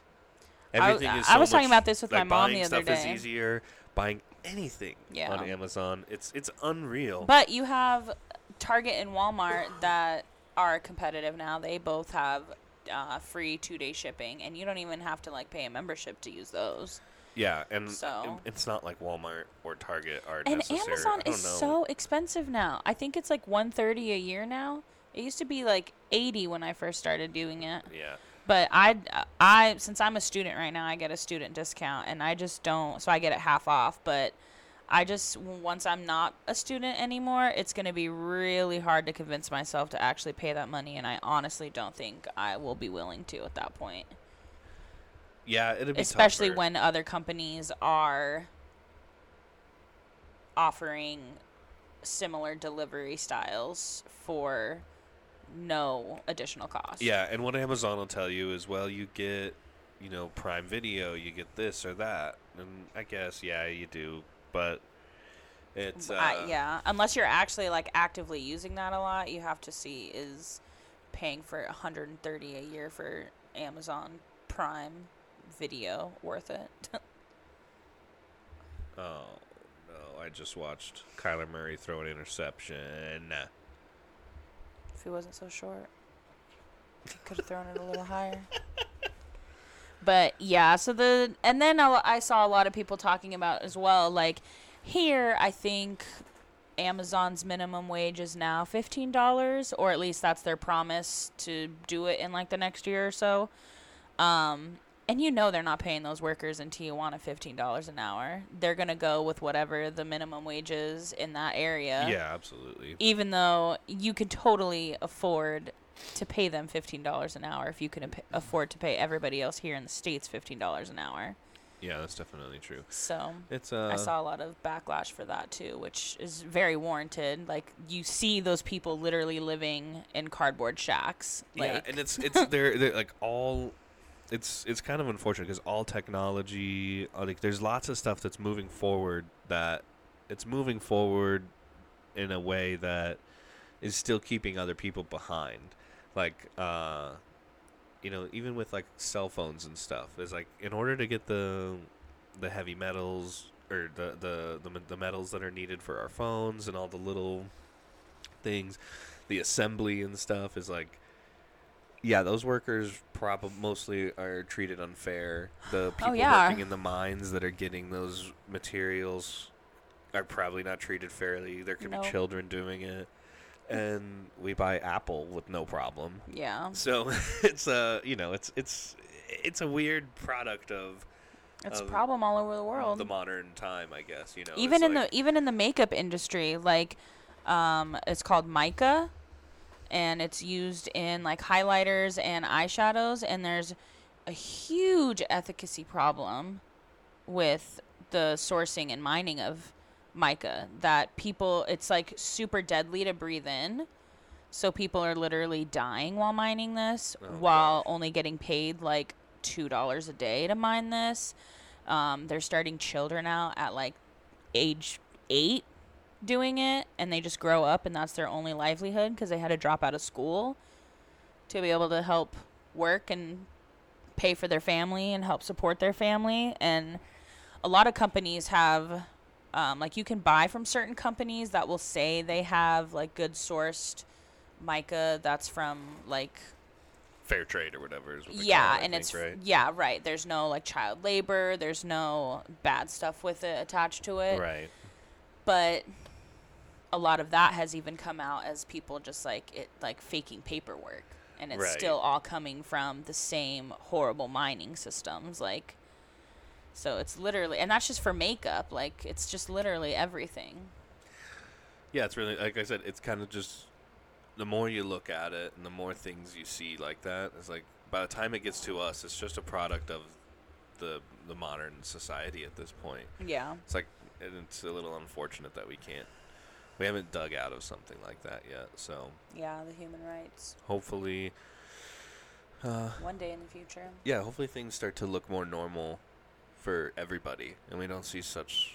I Everything is I so was talking about this with my mom the other day. Buying stuff is easier. Buying anything Yeah. on Amazon, it's it's unreal. But you have Target and Walmart that are competitive now. They both have uh, free two day shipping, and you don't even have to like pay a membership to use those. yeah, and So- it's not like Walmart or Target are And necessary. Amazon is know. so expensive now. I think it's like one thirty a year now. It used to be like eighty when I first started doing it. yeah. But I, I since I'm a student right now, I get a student discount, and I just don't. So I get it half off. But I just once I'm not a student anymore, it's gonna be really hard to convince myself to actually pay that money, and I honestly don't think I will be willing to at that point. Yeah, it'd be Especially tougher. when other companies are offering similar delivery styles for no additional cost. Yeah, and what Amazon will tell you is, well, you get, you know, Prime Video, you get this or that, and I guess yeah, you do, but it's uh, I- yeah, unless you're actually like actively using that a lot, you have to see is paying for 130 a year for Amazon Prime Video worth it. <laughs> Oh no, I just watched Kyler Murray throw an interception. if he wasn't so short, he could have thrown it a little higher. <laughs> But yeah, so the and then I I saw a lot of people talking about as well. Like here, I think Amazon's minimum wage is now fifteen dollars, or at least that's their promise to do it in like the next year or so. Um, and you know they're not paying those workers in Tijuana fifteen dollars an hour. They're gonna go with whatever the minimum wage is in that area Yeah, absolutely. even though you could totally afford to pay them fifteen dollars an hour if you can ap- afford to pay everybody else here in the states fifteen dollars an hour. Yeah, that's definitely true. So It's uh I saw a lot of backlash for that too, which is very warranted. Like you see those people literally living in cardboard shacks. Like yeah, and it's <laughs> it's they're, they're like all it's it's kind of unfortunate because all technology uh, like there's lots of stuff that's moving forward that it's moving forward in a way that is still keeping other people behind like uh you know even with like cell phones and stuff is like in order to get the the heavy metals or the the the, the metals that are needed for our phones and all the little things the assembly and stuff is like yeah, those workers probably mostly are treated unfair. The people Oh, yeah. working in the mines that are getting those materials are probably not treated fairly. There could Nope. be children doing it, and we buy Apple with no problem. yeah, So <laughs> it's a you know it's it's it's a weird product of it's a problem all over the world. the modern time, I guess. You know, even in like- the even in the makeup industry like um it's called mica and it's used in like highlighters and eyeshadows and there's a huge efficacy problem with the sourcing and mining of mica that people it's like super deadly to breathe in. So people are literally dying while mining this Oh, while gosh. only getting paid like two dollars a day to mine this. Um, they're starting children out at like age eight doing it and they just grow up and that's their only livelihood because they had to drop out of school to be able to help work and pay for their family and help support their family. And a lot of companies have um, like you can buy from certain companies that will say they have like good sourced mica that's from like fair trade or whatever. Is what yeah call and think, it's right. yeah right there's no like child labor there's no bad stuff with it attached to it Right. but a lot of that has even come out as people just like it like faking paperwork and it's Right. still all coming from the same horrible mining systems like so it's literally and that's just for makeup like it's just literally everything Yeah, it's really like I said. It's kind of just the more you look at it, and the more things you see like that. It's like by the time it gets to us, it's just a product of the the modern society at this point. yeah It's like and it's a little unfortunate that we can't. We haven't dug out of something like that yet. So yeah the human rights hopefully, uh, one day in the future yeah, hopefully things start to look more normal for everybody, and we don't see such,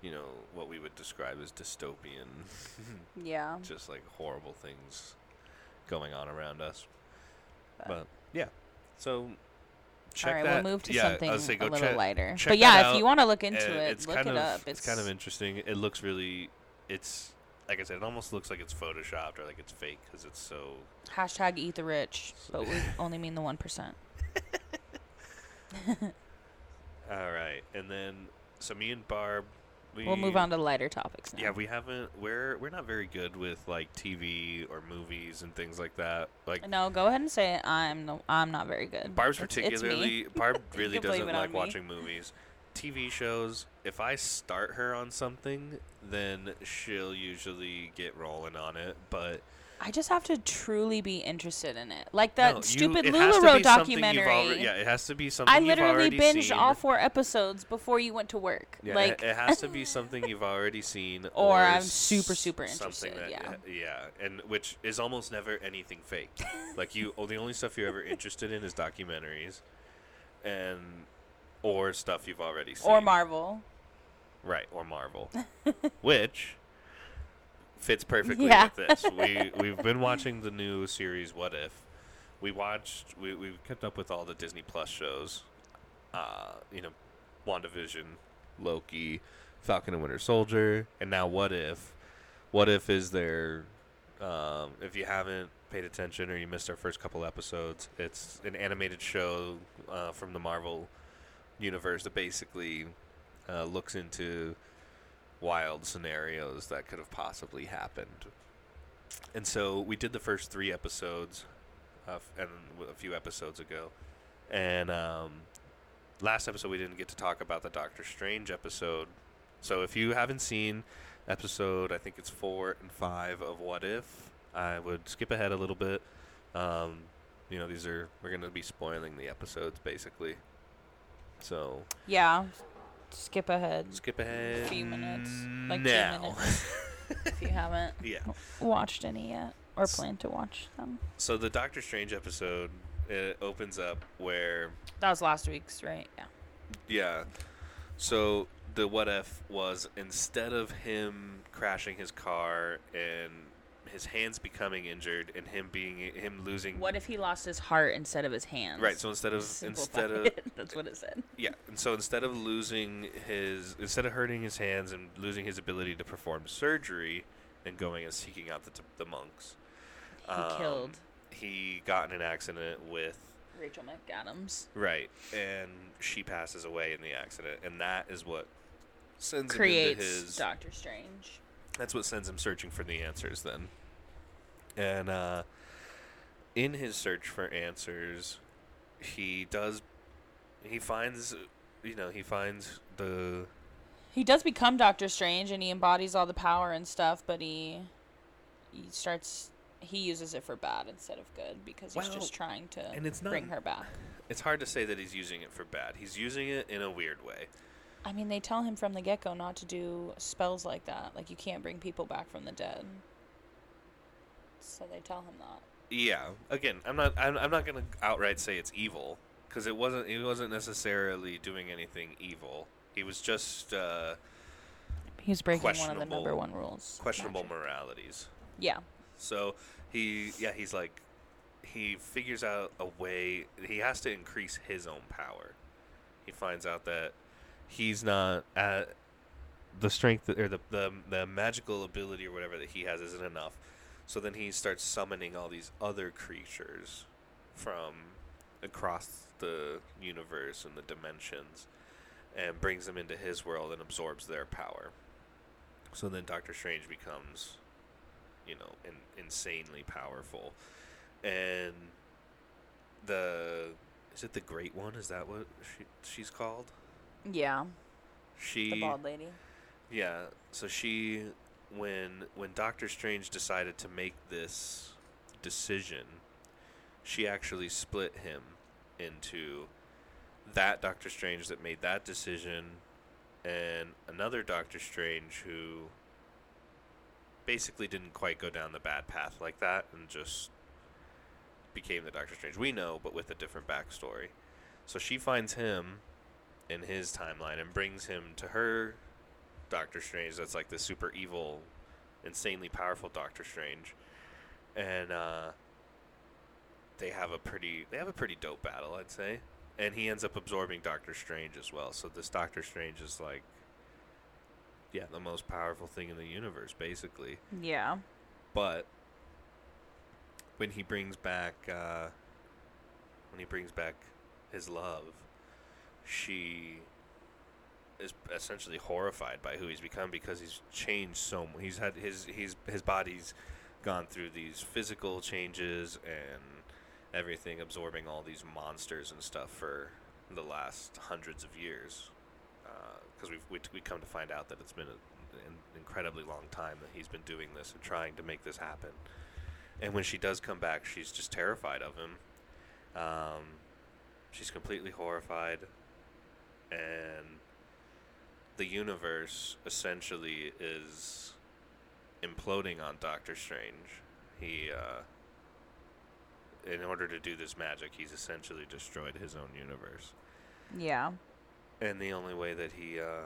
you know, what we would describe as dystopian <laughs> yeah just like horrible things going on around us. But- But yeah, so check all right that. we'll move to yeah, something say, a little check, lighter check but yeah if you want to look into Uh, it it's look kind it of, up It's, kind of interesting. It looks really. It's like I said. It almost looks like it's photoshopped or like it's fake because it's so. Hashtag eat the rich, but we <laughs> only mean the one percent. <laughs> All right, and then so me and Barb. We, We'll move on to lighter topics now. Yeah, we haven't. We're we're not very good with like TV or movies and things like that. Like no, go ahead and say it. I'm no, I'm not very good. Barb's It's- it's particularly Barb <laughs> really doesn't like me. watching movies. TV shows, if I start her on something, then she'll usually get rolling on it. But I just have to truly be interested in it. Like that no, you- stupid it has to LuLaRoe be something you've documentary. alre- yeah, it has to be something I literally already binged seen. all four episodes before you went to work. Yeah, like it, it has to be <laughs> something you've already seen, <laughs> Or I'm super, super something interested, That, eh, yeah, and which is almost never anything fake. like you, oh, the only stuff you're ever interested in is documentaries, and or stuff you've already seen. or Marvel. Right, or Marvel, <laughs> which fits perfectly Yeah. with this. <laughs> We we've been watching the new series What If. We watched. We we kept up with all the Disney Plus shows. Uh, you know, WandaVision, Loki, Falcon and Winter Soldier, and now What If. What If is their. Um, if you haven't paid attention or you missed our first couple episodes, it's an animated show uh, from the Marvel universe that basically uh, looks into wild scenarios that could have possibly happened. And so we did the first three episodes, uh, f- and a few episodes ago, and um, last episode we didn't get to talk about the Doctor Strange episode. So if you haven't seen episode, I think it's four and five of What If, I would skip ahead a little bit Um, you know, these are we're gonna be spoiling the episodes basically. So Yeah. Skip ahead skip ahead. a few minutes. Like now. two minutes. <laughs> if you haven't yeah. watched any yet or plan to watch them. So the Doctor Strange episode it opens up where That was last week's, right? Yeah. yeah. So the what if was instead of him crashing his car and his hands becoming injured and him being him losing What if he lost his heart instead of his hands? right so instead of Simplify instead of. <laughs> That's what it said. Yeah, and so instead of losing his, instead of hurting his hands and losing his ability to perform surgery, and going and seeking out the, the monks, He um, killed He got in an accident with Rachel McAdams. right, and she passes away in the accident, and that is what sends him into Creates his. Doctor Strange. That's what sends him searching for the answers then. And uh, in his search for answers, he does. He finds, you know, he finds the He does become Doctor Strange and he embodies all the power and stuff, but he he starts he uses it for bad instead of good because he's Well, just trying to and it's not- bring her back. It's hard to say that he's using it for bad. He's using it in a weird way. I mean, they tell him from the get go not to do spells like that. Like you can't bring people back from the dead. So they tell him that. Yeah. Again, I'm not. I'm, I'm not gonna outright say it's evil because it wasn't. He wasn't necessarily doing anything evil. He was just uh, He's breaking one of the number one rules. questionable Magic. moralities. Yeah. So he, yeah, he's like, he figures out a way. He has to increase his own power. He finds out that he's not at the strength or the the the magical ability or whatever that he has isn't enough. So then he starts summoning all these other creatures from across the universe and the dimensions and brings them into his world and absorbs their power. So then Doctor Strange becomes you know, in, insanely powerful. And the is it the Great One? Is that what she she's called? Yeah. She The bald lady. yeah. So she when when Doctor Strange decided to make this decision, she actually split him into that Doctor Strange that made that decision and another Doctor Strange who basically didn't quite go down the bad path like that and just became the Doctor Strange we know, but with a different backstory. So she finds him in his timeline and brings him to her Doctor Strange that's like the super evil, insanely powerful Doctor Strange. And uh they have a pretty they have a pretty dope battle, I'd say. And he ends up absorbing Doctor Strange as well. So this Doctor Strange is like yeah, the most powerful thing in the universe basically. Yeah. But when he brings back uh, when he brings back his love, she is essentially horrified by who he's become because he's changed so much. He's had his his his body's gone through these physical changes and everything, absorbing all these monsters and stuff for the last hundreds of years. Because we've we, we come to find out that it's been a, an incredibly long time that he's been doing this and trying to make this happen. And when she does come back, she's just terrified of him. Um, she's completely horrified, and the universe essentially is imploding on Doctor Strange. He, uh, in order to do this magic, he's essentially destroyed his own universe. Yeah. And the only way that he, uh,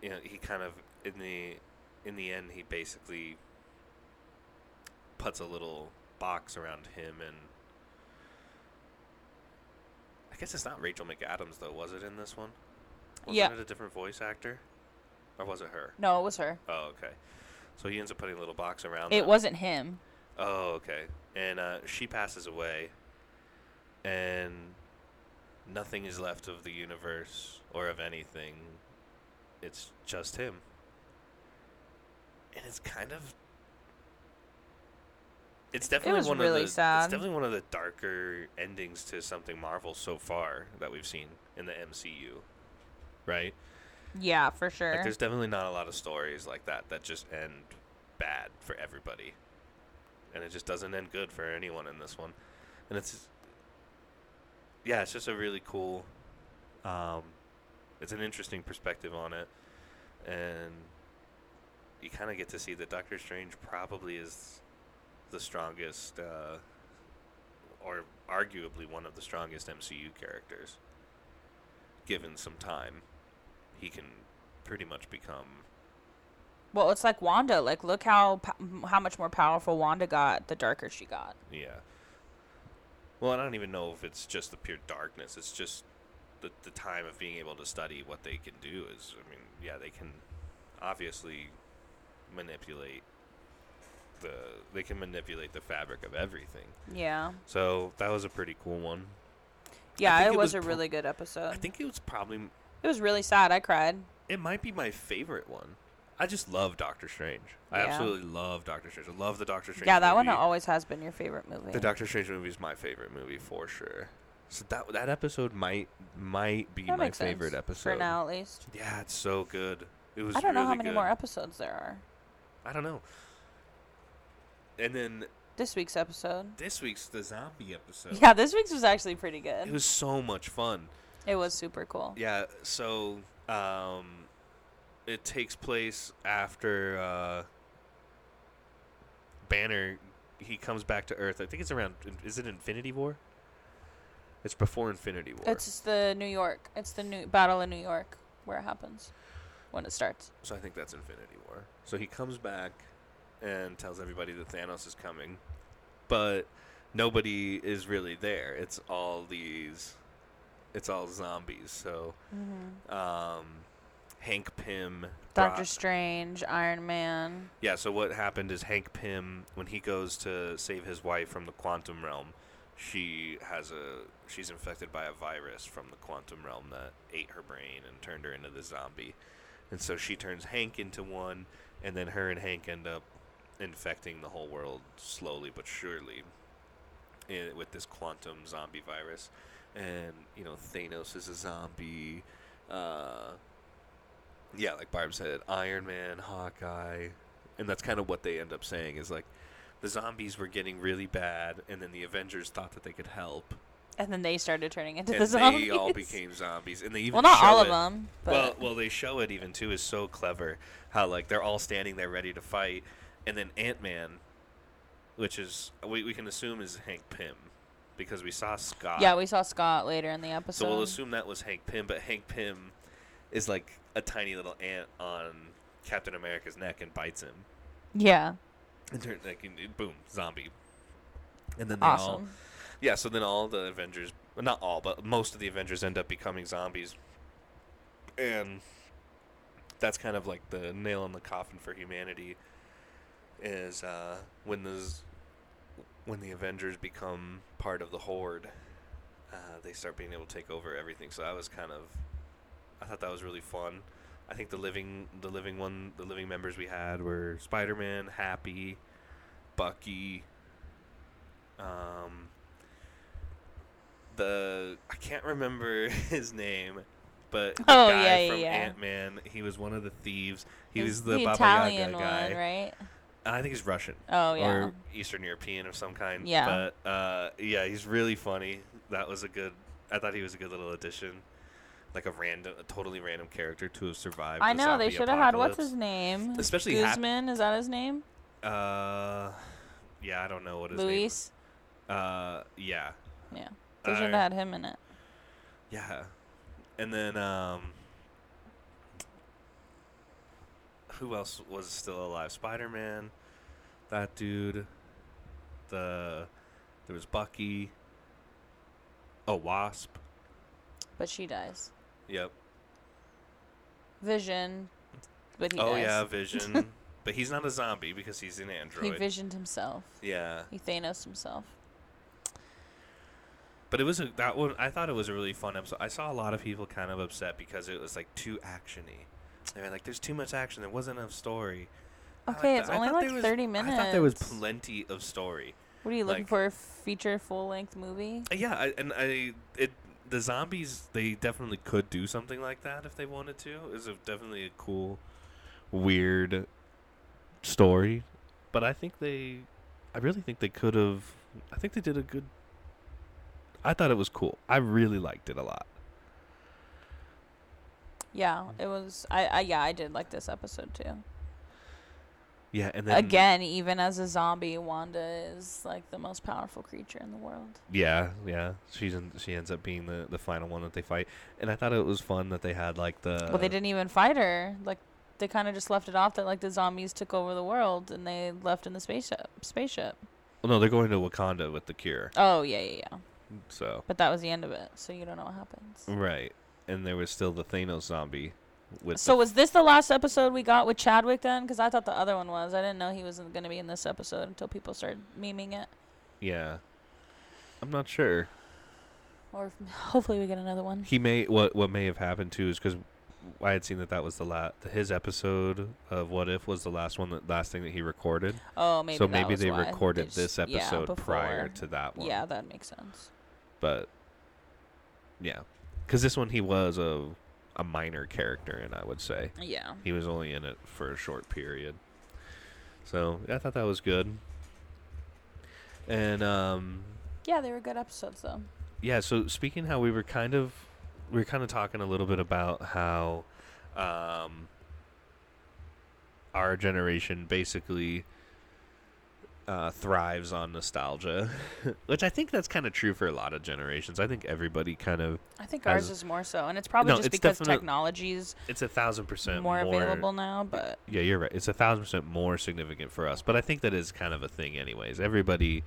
you know, he kind of in the in the end, he basically puts a little box around him, and I guess it's not Rachel McAdams though, was it in this one? Wasn't Yeah. it a different voice actor, or was it her? No, it was her. Oh, okay. So he ends up putting a little box around. It them. wasn't him. Oh, okay. And uh, she passes away, and nothing is left of the universe or of anything. It's just him. And it's kind of. It's definitely was one really of the. sad. It's definitely one of the darker endings to something Marvel so far that we've seen in the MCU, right? Yeah, for sure. Like, there's definitely not a lot of stories like that that just end bad for everybody. and it just doesn't end good for anyone in this one. And it's yeah, it's just a really cool. Um, it's an interesting perspective on it, and you kind of get to see that Doctor Strange probably is the strongest, uh, or arguably one of the strongest MCU characters. Given some time, he can pretty much become Well, it's like Wanda. Like, look how how much more powerful Wanda got the darker she got. Yeah. Well, I don't even know if it's just the pure darkness. It's just the the time of being able to study what they can do is. I mean, yeah, they can obviously manipulate the. They can manipulate the fabric of everything. Yeah. So that was a pretty cool one. Yeah, it was, was a really good episode. I think it was probably. It was really sad. I cried. It might be my favorite one. I just love Doctor Strange. I Yeah. absolutely love Doctor Strange. I love the Doctor Strange. yeah, that one always has been your favorite movie. The Doctor Strange movie is my favorite movie for sure. So that that episode might might be That my makes sense, favorite episode. for now, at least. Yeah, it's so good. It was. I don't know how many good. more episodes there are. I don't know. And then This week's episode. this week's the zombie episode. Yeah, this week's was actually pretty good. It was so much fun. It was super cool. Yeah. So um, it takes place after uh, Banner. He comes back to Earth. I think it's around. Is it Infinity War? It's before Infinity War. It's the New York. It's the new Battle of New York where it happens when it starts. So I think that's Infinity War. So he comes back and tells everybody that Thanos is coming, but nobody is really there. It's all these, it's all zombies. So Mm-hmm. um, Hank Pym, Doctor Strange, Iron Man. Yeah. So what happened is Hank Pym, when he goes to save his wife from the quantum realm, she has a she's infected by a virus from the quantum realm that ate her brain and turned her into the zombie. And so she turns Hank into one, and then her and Hank end up infecting the whole world slowly but surely i with this quantum zombie virus. And, you know, Thanos is a zombie. Uh, yeah, like Barb said, Iron Man, Hawkeye. And that's kind of what they end up saying is like the zombies were getting really bad, and then the Avengers thought that they could help. And then they started turning into and the zombies. they all became zombies. And they even well, not all it. of them. But Well, well, they show it even too is so clever. How like they're all standing there ready to fight, and then Ant Man, which is we, we can assume is Hank Pym, because we saw Scott. yeah, we saw Scott later in the episode. so we'll assume that was Hank Pym, but Hank Pym is like a tiny little ant on Captain America's neck and bites him, yeah, and turn like boom zombie. And then they all yeah, so then all the Avengers, well, not all, but most of the Avengers end up becoming zombies. And that's kind of like the nail in the coffin for humanity is uh, when the when the Avengers become part of the Horde, uh, they start being able to take over everything. So I was kind of I thought that was really fun. I think the living the living one the living members we had were Spider-Man, Happy, Bucky, um, the I can't remember <laughs> his name, but the Oh, guy yeah, from yeah. Ant Man, he was one of the thieves. He He's was the, Baba Italian Yaga guy. one, right? I think he's Russian Oh yeah. or Eastern European of some kind. Yeah. But uh, yeah, he's really funny. That was a good. I thought he was a good little addition, like a random, a totally random character to have survived. I the know they should have had what's his name? Especially Guzman. Is that his name? Uh, yeah, I don't know what his Luis. name. Uh, yeah, Yeah. They should have Uh, had him in it. yeah, and then um, who else was still alive? Spider Man, that dude. The there was Bucky. A Wasp. But she dies. Yep. Vision. But he oh dies. yeah, Vision. <laughs> but he's not a zombie because he's an android. He visioned himself. yeah. He Thanos himself. But it was a, that one. I thought it was a really fun episode. I saw a lot of people kind of upset because it was like too actiony. They were like, "There's too much action. There wasn't enough story." Like Okay, that. it's only like was- 30 minutes. I thought there was plenty of story. What are you looking like- for? A feature full length movie? Uh, Yeah, I, and I it the zombies they definitely could do something like that if they wanted to. It's a, definitely a cool, weird story, but I think they I really think they could have. I think they did a good. I thought it was cool. I really liked it a lot. Yeah, it was. I, I yeah, I did like this episode too. Yeah, and then Again, even as a zombie, Wanda is like the most powerful creature in the world. Yeah, yeah. She's in, she ends up being the the final one that they fight, and I thought it was fun that they had like the. well, they didn't even fight her. Like they kind of just left it off that like the zombies took over the world and they left in the spaceship. Spaceship. Well, no, they're going to Wakanda with the cure. Oh yeah, yeah, yeah. So But that was the end of it, so you don't know what happens. right, and there was still the Thanos zombie. With So the, was this the last episode we got with Chadwick then? Because I thought the other one was. I didn't know he wasn't going to be in this episode until people started memeing it. yeah, I'm not sure. Or if- <laughs> hopefully we get another one. He may what what may have happened too is because I had seen that that was the last his episode of What If was the last one that last thing that he recorded. Oh, maybe. so maybe they recorded just- this yeah, episode prior to that one. Yeah, that makes sense. but yeah, because this one he was a a minor character, and I would say Yeah. he was only in it for a short period. So I thought that was good. And um, Yeah, they were good episodes though. yeah, so speaking how we were kind of we were kind of talking a little bit about how um, our generation basically uh, thrives on nostalgia, <laughs> which I think that's kind of true for a lot of generations. I think everybody kind of I think ours is more so, and it's probably No, just it's because technology's it's a thousand percent more, available now. But Yeah, you're right. It's a thousand percent more significant for us, but I think that is kind of a thing, anyways. Everybody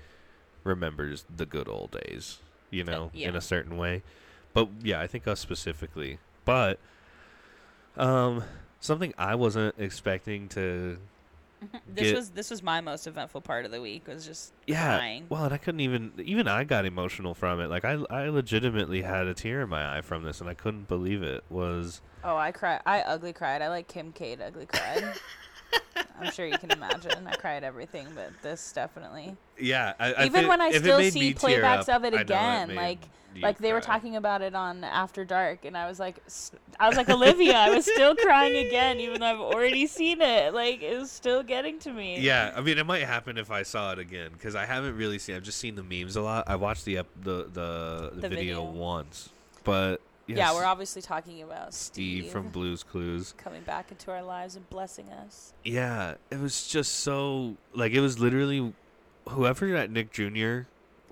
remembers the good old days, you know, in yeah. a certain way. But yeah, I think us specifically. But um, something I wasn't expecting to. Mm-hmm. this Get- was this was my most eventful part of the week. Was just Yeah. crying. Well, and I couldn't even. Even I got emotional from it. Like I, I legitimately had a tear in my eye from this, and I couldn't believe it. Was Oh, I cried. I ugly cried. I like Kim Kate ugly cried. <laughs> I'm sure you can imagine. I cried everything, but this definitely. yeah. I, Even when I still see playbacks of it again, like like they were talking about it on After Dark, and I was like, I was like Olivia. I was still crying again, even though I've already seen it. Like it was still getting to me. Yeah, I mean, it might happen if I saw it again because I haven't really seen. I've just seen the memes a lot. I watched the ep- the the, the, The video, video. once, but yes, Yeah, we're obviously talking about Steve, Steve, from Blue's Clues. coming back into our lives and blessing us. Yeah, it was just so like it was literally whoever at Nick Jr.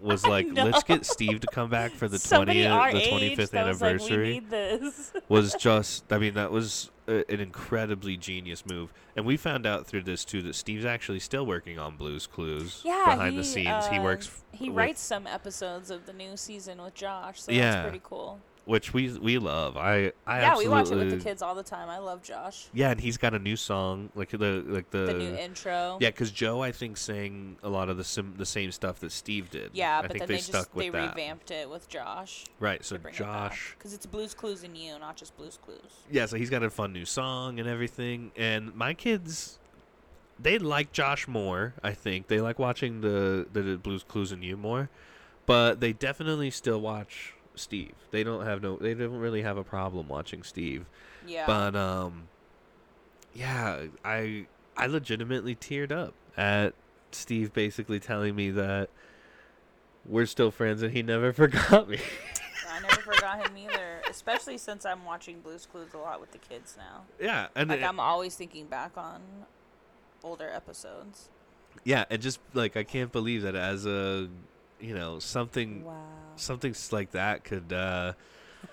was <laughs> like, let's get Steve to come back for the <laughs> twentieth, the twenty fifth was like, anniversary. we need this. <laughs> was just I mean that was a, an incredibly genius move, and we found out through this too that Steve's actually still working on Blue's Clues Yeah, behind he, the scenes. he uh, works He with- writes some episodes of the new season with Josh, so Yeah. that's pretty cool. Which we we love. I I yeah, we watch it with the kids all the time. I love Josh. Yeah, and he's got a new song like the like the, The new intro. yeah, because Joe I think sang a lot of the sim, the same stuff that Steve did. Yeah, I but think then they, they, stuck just with they that. revamped it with Josh. Right, so Josh, because it's Blue's Clues and you, not just Blue's Clues. Yeah, so he's got a fun new song and everything. And my kids, they like Josh more. I think they like watching the the Blue's Clues and you more, but they definitely still watch Steve. They don't have no. They don't really have a problem watching Steve. Yeah. But um, yeah, I I legitimately teared up at Steve basically telling me that we're still friends and he never <laughs> forgot me. I never forgot him either, especially since I'm watching Blue's Clues a lot with the kids now. yeah, and Like it- I'm always thinking back on older episodes. yeah, and just like I can't believe that as a you know something Wow. something like that could uh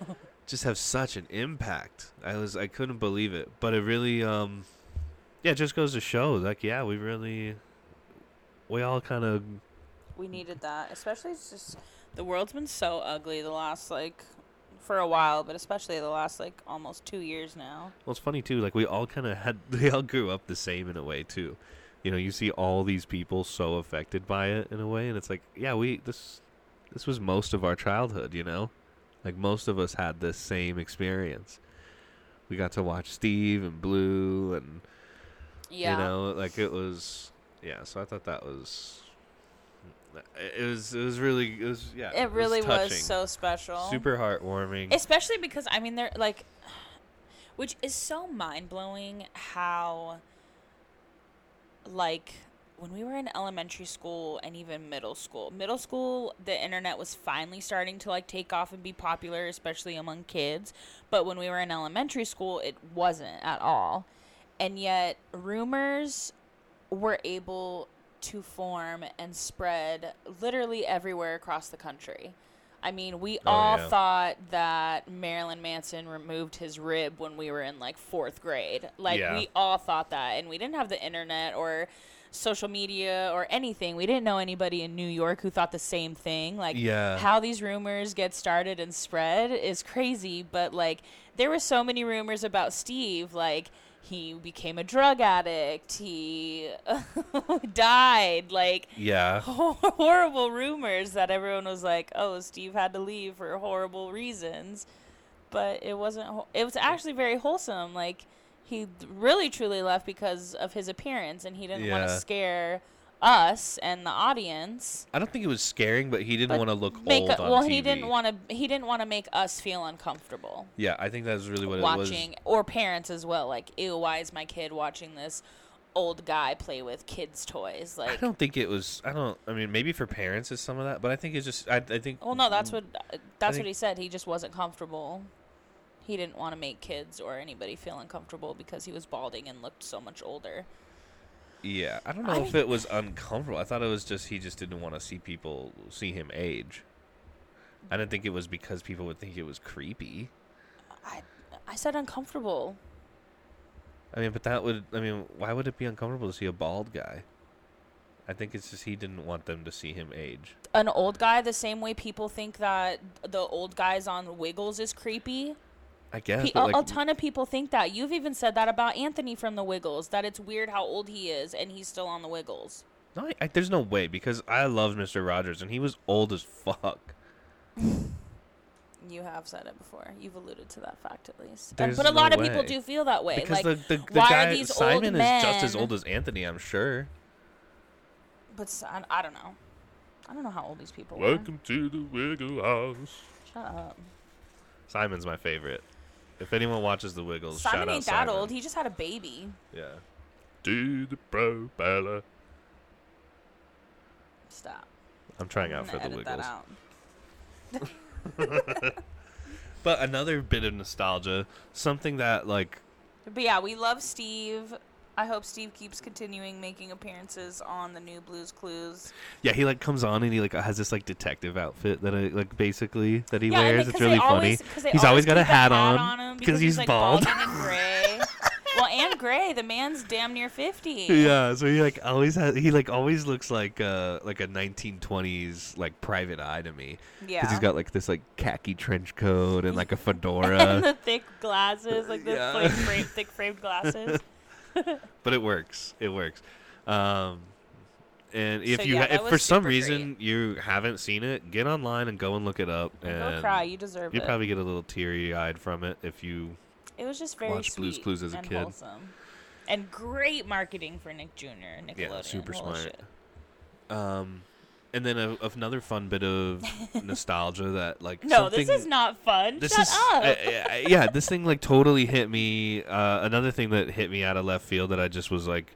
<laughs> just have such an impact. I was I couldn't believe it, but it really um yeah, it just goes to show like yeah, we really we all kind of We needed that, especially it's just the world's been so ugly the last like for a while, but especially the last like almost two years now. Well, it's funny too. Like we all kind of had, <laughs> we all grew up the same in a way too. You know, you see all these people so affected by it in a way, and it's like, yeah, we this this was most of our childhood. You know, like most of us had this same experience. We got to watch Steve and Blue, and Yeah. you know, like it was, yeah. So I thought that was, it was, it was really, it was, yeah. it really was, touching. so special. super heartwarming. especially because I mean they're like which is so mind-blowing how like when we were in elementary school and even middle school. Middle school, the internet was finally starting to like take off and be popular, especially among kids. But when we were in elementary school, it wasn't at all. And yet, rumors were able to form and spread literally everywhere across the country. I mean, we Oh, all yeah. thought that Marilyn Manson removed his rib when we were in like fourth grade. Like, Yeah. we all thought that. And we didn't have the internet or social media or anything. We didn't know anybody in New York who thought the same thing. Like, Yeah. how these rumors get started and spread is crazy. But, like, there were so many rumors about Steve. Like, he became a drug addict. He <laughs> died. Like, Yeah. <laughs> horrible rumors that everyone was like, "Oh, Steve had to leave for horrible reasons," but it wasn't. It was actually very wholesome. Like he really truly left because of his appearance, and he didn't want to scare us and the audience. I don't think it was scaring, but he didn't want to look make old a- well, he didn't want to. He didn't want to make us feel uncomfortable Yeah, I think that's really what it was watching, or parents as well. Like, ew, why is my kid watching this? Old guy play with kids' toys, like I don't think it was. I don't. I mean, maybe for parents is some of that, but I think it's just. I, I think. Well, no, that's what uh, that's think- what he said. He just wasn't comfortable. He didn't want to make kids or anybody feel uncomfortable because he was balding and looked so much older. Yeah, I don't know I if it was uncomfortable. I thought it was just he just didn't want to see people see him age. I didn't think it was because people would think it was creepy. I I said uncomfortable. I mean, but that would. I mean, why would it be uncomfortable to see a bald guy? I think it's just he didn't want them to see him age. An old guy, the same way people think that the old guys on Wiggles is creepy. I guess. Pe- a, like, a ton of people think that. You've even said that about Anthony from the Wiggles. That it's weird how old he is and he's still on the Wiggles. no, I, I, there's no way because I loved Mr. Rogers and he was old as fuck. You have said it before. You've alluded to that fact at least. But a no lot of people do feel that way. Because like, the the, the why are guy these old Simon is just as old as Anthony, I'm sure. but I don't know. I don't know how old these people are. Welcome to the Wiggle House. Shut up. Simon's my favorite. If anyone watches the Wiggles, Simon shout out ain't that Simon. old. He just had a baby. Yeah. Do the propeller. Stop. I'm trying I'm out for the edit that Wiggles. out. <laughs> <laughs> But another bit of nostalgia, something that like But yeah, we love Steve. I hope Steve keeps continuing making appearances on the new Blue's Clues. yeah, he like comes on and he like has this like detective outfit that I like basically that he yeah, wears. It's really always- funny. 'cause He's always got a keep hat on him because he's like, bald. and <laughs> gray. well, and gray. The man's damn near fifty. Yeah, so he like always has he like always looks like uh like a 1920s like private eye to me Yeah. because he's got like this like khaki trench coat and like a <laughs> fedora and the thick glasses, like the Yeah. like, frame, thick framed glasses. <laughs> <laughs> but it works. It works. Um, and if So, you yeah, ha- if for some reason you haven't seen it, get online and go and look it up, And Go cry. You deserve you it. You probably get a little teary eyed from it if you. It was just very watched Blue's sweet Clues as a and kid. wholesome. And great marketing for Nick Jr. Nickelodeon. Yeah, super Holy smart. shit. Um, and then a, another fun bit of <laughs> nostalgia that like No, this is not fun. This Shut is up. uh, uh, yeah. This thing like totally hit me. Uh, another thing that hit me out of left field that I just was like,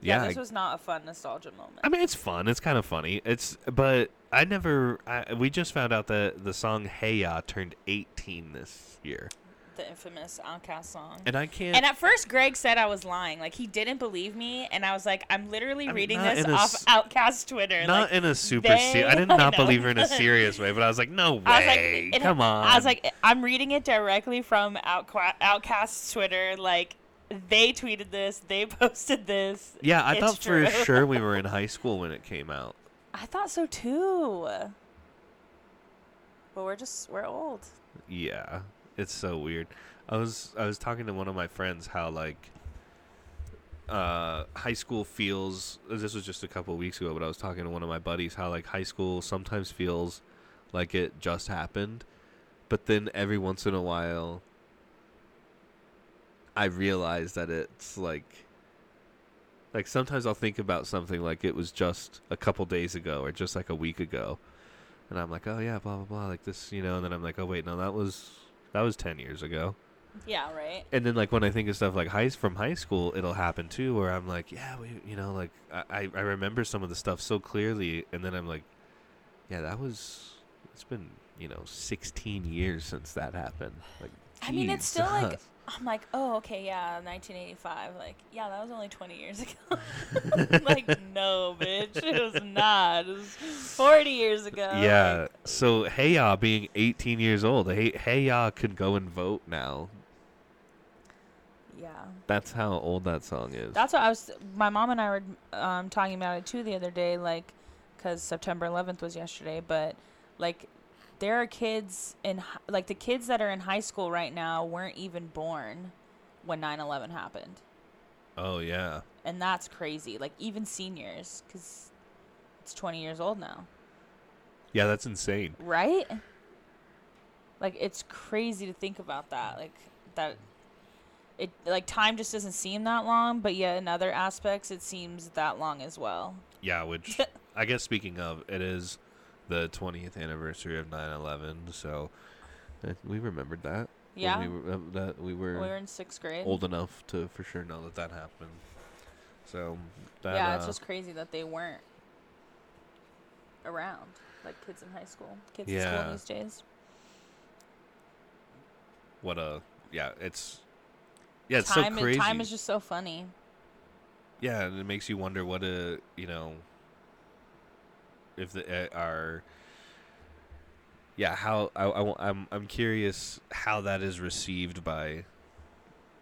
yeah, yeah. this I- was not a fun nostalgia moment. I mean, it's fun. It's kind of funny. It's but I never. I, we just found out that the song "Hey Ya" turned 18 this year, the infamous OutKast song. and I can't. And at first, Greg said I was lying. Like he didn't believe me, and I was like, I'm literally I mean, reading this a off OutKast Twitter. not like, in a super. they- Se- I did I <laughs> not know. believe her in a <laughs> serious way, but I was like, no way. I was like, it- Come on. I was like, I'm reading it directly from OutKast's Twitter. Like they tweeted this, they <laughs> posted this. yeah, I it's thought for sure we were in high school when it came out. I thought so too. But we're just we're old. Yeah, it's so weird. I was I was talking to one of my friends how like uh high school feels this was just a couple weeks ago but I was talking to one of my buddies how like high school sometimes feels like it just happened but then every once in a while I realize that it's like like sometimes I'll think about something like it was just a couple days ago or just like a week ago and I'm like, oh yeah, blah blah blah, like this, you know, and then I'm like, oh wait, no, that was that was ten years ago. Yeah, right. And then like when I think of stuff like high from high school, it'll happen too, where I'm like, yeah, we, you know, like I I remember some of the stuff so clearly, and then I'm like, yeah, that was it's been you know 16 years since that happened. Like, I mean, it's still like. I'm like, oh, okay, yeah, 1985. Like, yeah, that was only 20 years ago. <laughs> <laughs> like, no, bitch, it was not. It was 40 years ago. yeah. Like, So Hey Ya being 18 years old, Hey Hey Ya could go and vote now. yeah. That's how old that song is. That's what I was. My mom and I were um, talking about it too the other day, like, because September 11th was yesterday. But like, there are kids in like the kids that are in high school right now weren't even born when 9/11 happened, oh yeah. and that's crazy. Like even seniors, because it's 20 years old now, Yeah, that's insane. right? Like it's crazy to think about that. Like that. It like time just doesn't seem that long, but yet in other aspects it seems that long as well. Yeah, which <laughs> I guess speaking of, it is the 20th anniversary of 9/11, so uh, we remembered that. Yeah. we were, uh, that we were, We were in sixth grade. old enough to for sure know that that happened. So that yeah, uh, it's just crazy that they weren't around, like kids in high school, kids in school these days. what a yeah, it's yeah, it's time, so crazy. time is just so funny. yeah, and it makes you wonder what a you know if the uh, are yeah how I, I am I'm curious how that is received by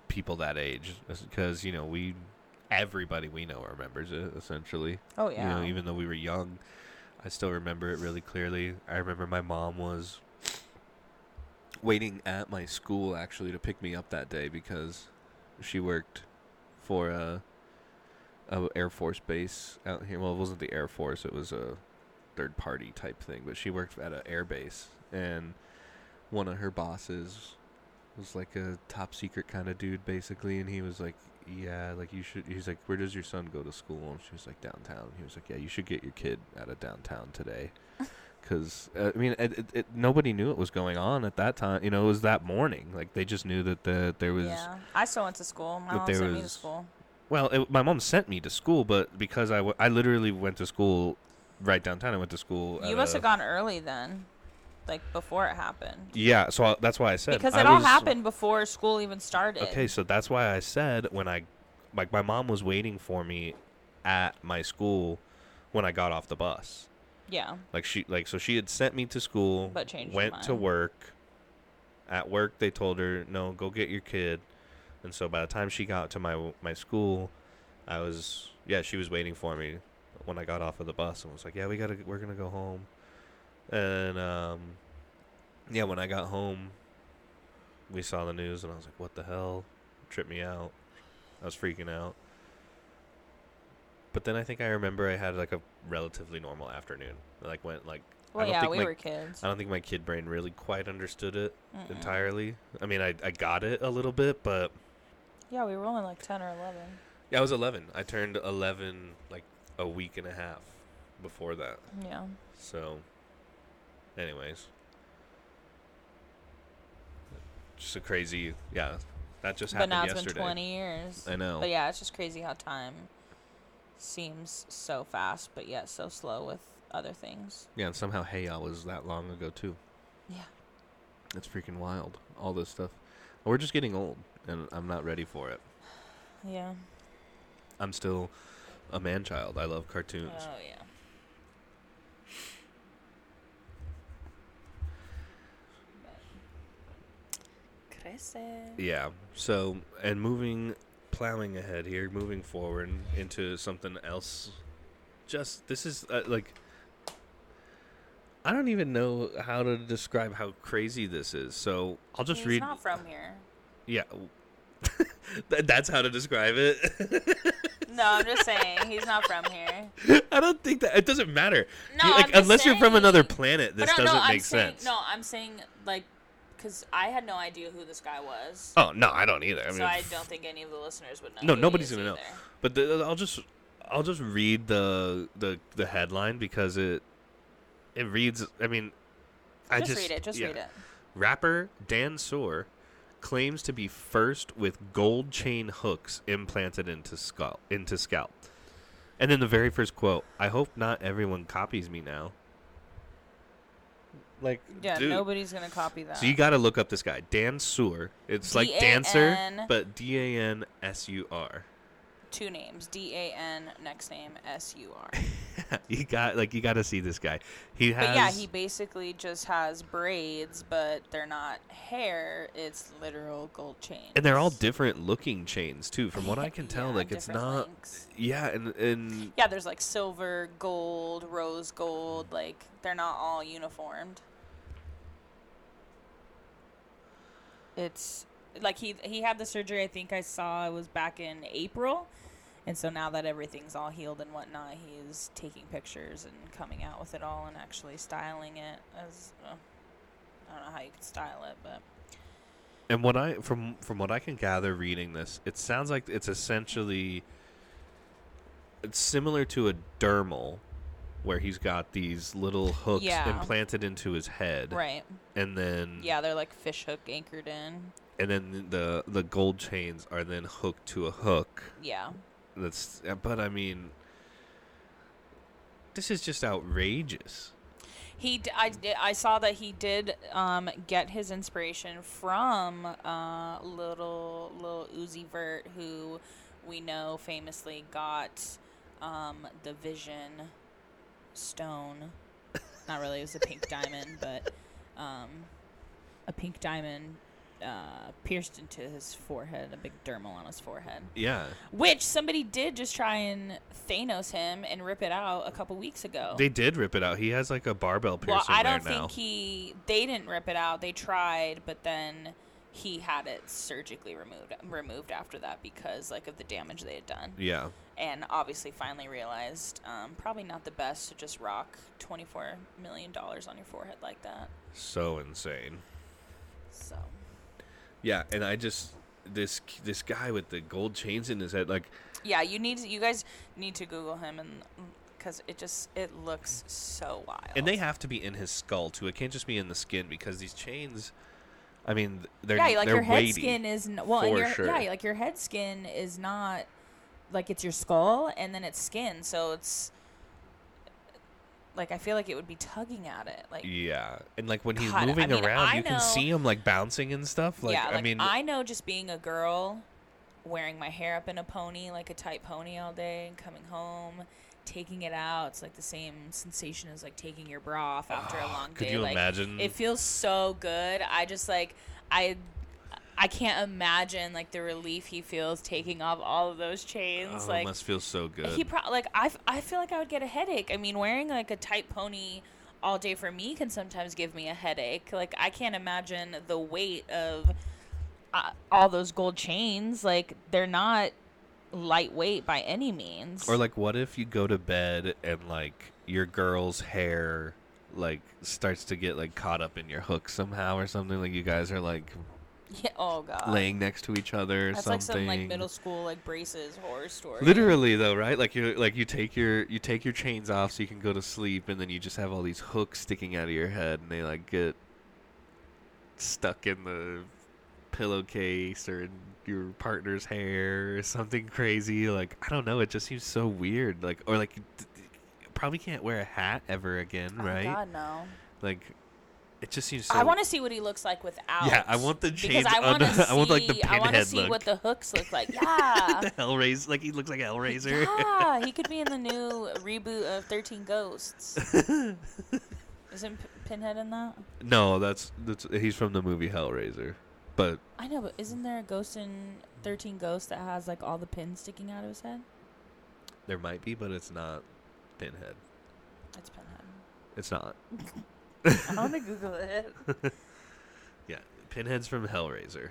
people that age because you know we everybody we know remembers it essentially Oh yeah. you know even though we were young I still remember it really clearly I remember my mom was waiting at my school actually to pick me up that day because she worked for a, a Air Force base out here. Well, it wasn't the Air Force; it was a third party type thing. But she worked at an air base, and one of her bosses was like a top secret kind of dude, basically. And he was like, "Yeah, like you should." He's like, "Where does your son go to school?" And she was like, "Downtown." He was like, "Yeah, you should get your kid out of downtown today." <laughs> Because uh, I mean, it, it, it, nobody knew what was going on at that time. You know, it was that morning. Like they just knew that the there was. yeah. I still went to school. My mom there sent me to was- school. Well, it, my mom sent me to school, but because I, w- I literally went to school right downtown. I went to school. You must a- have gone early then, like before it happened. Yeah, so I, that's why I said Because I it all was- happened before school even started. Okay, so that's why I said when I, like, my mom was waiting for me at my school when I got off the bus. Yeah. Like she, like, so she had sent me to school, But changed went to work. At work, they told her, "No, go get your kid." And so by the time she got to my my school, I was yeah, she was waiting for me when I got off of the bus and was like, "Yeah, we gotta, we're gonna go home." And um, yeah, when I got home, we saw the news and I was like, "What the hell?" Tripped me out. I was freaking out. But then I think I remember I had like a relatively normal afternoon. Like went like Well, I don't yeah, think we my, were kids. I don't think my kid brain really quite understood it Mm-mm. entirely. I mean, I I got it a little bit, but Yeah, we were only like 10 or 11. yeah, I was 11. I turned 11 like a week and a half before that. Yeah. So, anyways, just a crazy yeah. That just happened. But now it's yesterday. been 20 years. I know. But yeah, it's just crazy how time seems so fast, but yet so slow with other things. Yeah, and somehow Hey Ya was that long ago too. Yeah. It's freaking wild. All this stuff. We're just getting old, and I'm not ready for it. Yeah. I'm still a man child. I love cartoons. Oh yeah. Crece. Yeah. So, and moving, plowing ahead here, moving forward into something else. Just this is uh, like, I don't even know how to describe how crazy this is. So I'll just He's read. not from here. Yeah. <laughs> Th- That's how to describe it. <laughs> No, I'm just saying he's not from here. <laughs> I don't think that it doesn't matter. No, You- like, unless you're from another planet, this no, doesn't no, make saying, sense. No, I'm saying like, because I had no idea who this guy was. Oh no, I don't either. I mean, so I don't think any of the listeners would know. No, nobody's gonna know. But the, I'll just I'll just read the the the headline because it it reads. I mean, I Just, just read it. Just yeah. read it. Rapper Dan Sur claims to be first with gold chain hooks implanted into skull into scalp. And then the very first quote, I hope not everyone copies me now. Like Yeah, dude. nobody's gonna copy that. So you got to look up this guy, Dan Sur. It's like dancer, D-A-N. but D A N S U R. Two names: D A N. Next name: S U R. <laughs> <laughs> You got like you got to see this guy. He has But yeah, he basically just has braids, but they're not hair. It's literal gold chains. and they're all different looking chains too. From what I can tell, Yeah, like it's not. lengths. Yeah, and and Yeah, there's like silver, gold, rose gold. Like they're not all uniformed. It's like he he had the surgery. I think I saw it was back in April, and so now that everything's all healed and whatnot, he's taking pictures and coming out with it all and actually styling it as. Uh, I don't know how you could style it, but and what I from from what I can gather reading this, it sounds like it's essentially it's similar to a dermal where he's got these little hooks Yeah. implanted into his head right. and then Yeah, they're like fish hook anchored in. and then the the gold chains are then hooked to a hook Yeah. That's but i mean this is just outrageous He, d- I, di- I saw that he did um, get his inspiration from uh, little little Uzi Vert, who we know famously got um, the Vision stone. Not really, it was a pink diamond, but um, a pink diamond uh, pierced into his forehead, a big dermal on his forehead. yeah Which somebody did just try and Thanos him and rip it out a couple weeks ago. they did rip it out he has like a barbell piercing Well, I don't there now think he. They didn't rip it out. They tried, but then he had it surgically removed removed after that because like of the damage they had done, yeah and obviously finally realized um, probably not the best to just rock twenty four million dollars on your forehead like that. so insane So yeah and i just this this guy with the gold chains in his head like yeah, you need to, you guys need to Google him and because it just it looks so wild. and they have to be in his skull too it can't just be in the skin because these chains i mean they're yeah, like they're your head skin is n- well, and your, sure. yeah, like your head skin is not like it's your skull and then it's skin, so it's like I feel like it would be tugging at it, like Yeah, and like when he's God, I moving mean, around, I you can see him like bouncing and stuff. Like yeah, like I mean, I know just being a girl, wearing my hair up in a pony, like a tight pony all day, and coming home, taking it out. It's like the same sensation as like taking your bra off after a ah, long could day. you like, imagine? It feels so good. I just like I. I can't imagine like the relief he feels taking off all of those chains. oh, like it must feel so good. he pro- like I, f- I feel like I would get a headache. I mean, wearing like a tight pony all day for me can sometimes give me a headache. Like I can't imagine the weight of uh, all those gold chains. Like they're not lightweight by any means. or like, what if you go to bed and like your girl's hair like starts to get like caught up in your hook somehow or something? Like you guys are like yeah, oh god, laying next to each other or that's something. like some like middle school like braces horror story. Literally though, right? Like you like you take your you take your chains off so you can go to sleep, and then you just have all these hooks sticking out of your head, and they like get stuck in the pillowcase or in your partner's hair or something crazy. Like I don't know, it just seems so weird. Like or like d- d- probably can't wear a hat ever again, Oh, right? God no. Like it just seems so. I want to see what he looks like without. Yeah, I want the chains I want to under- see. <laughs> I want, like, the pinhead I want to see look. what the hooks look like. <laughs> Yeah. the Hellraiser, like he looks like Hellraiser. Yeah, he could be in the <laughs> new reboot of Thirteen Ghosts. Isn't P- Pinhead in that? no, that's that's he's from the movie Hellraiser, but I know, but isn't there a ghost in Thirteen Ghosts that has like all the pins sticking out of his head? There might be, but it's not Pinhead. It's Pinhead. It's not. I want to Google it. <laughs> Yeah, Pinhead's from Hellraiser.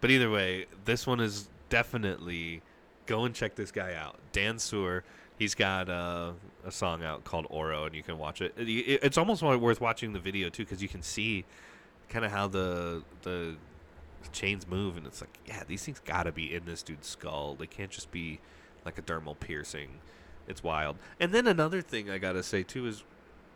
But either way, this one is definitely go and check this guy out. Dan Sur. He's got uh, a song out called Oro, and you can watch it. It- it- It's almost worth watching the video too, because you can see kind of how the the chains move, and it's like, yeah, these things gotta be in this dude's skull. They can't just be like a dermal piercing. It's wild. And then another thing I gotta say too is,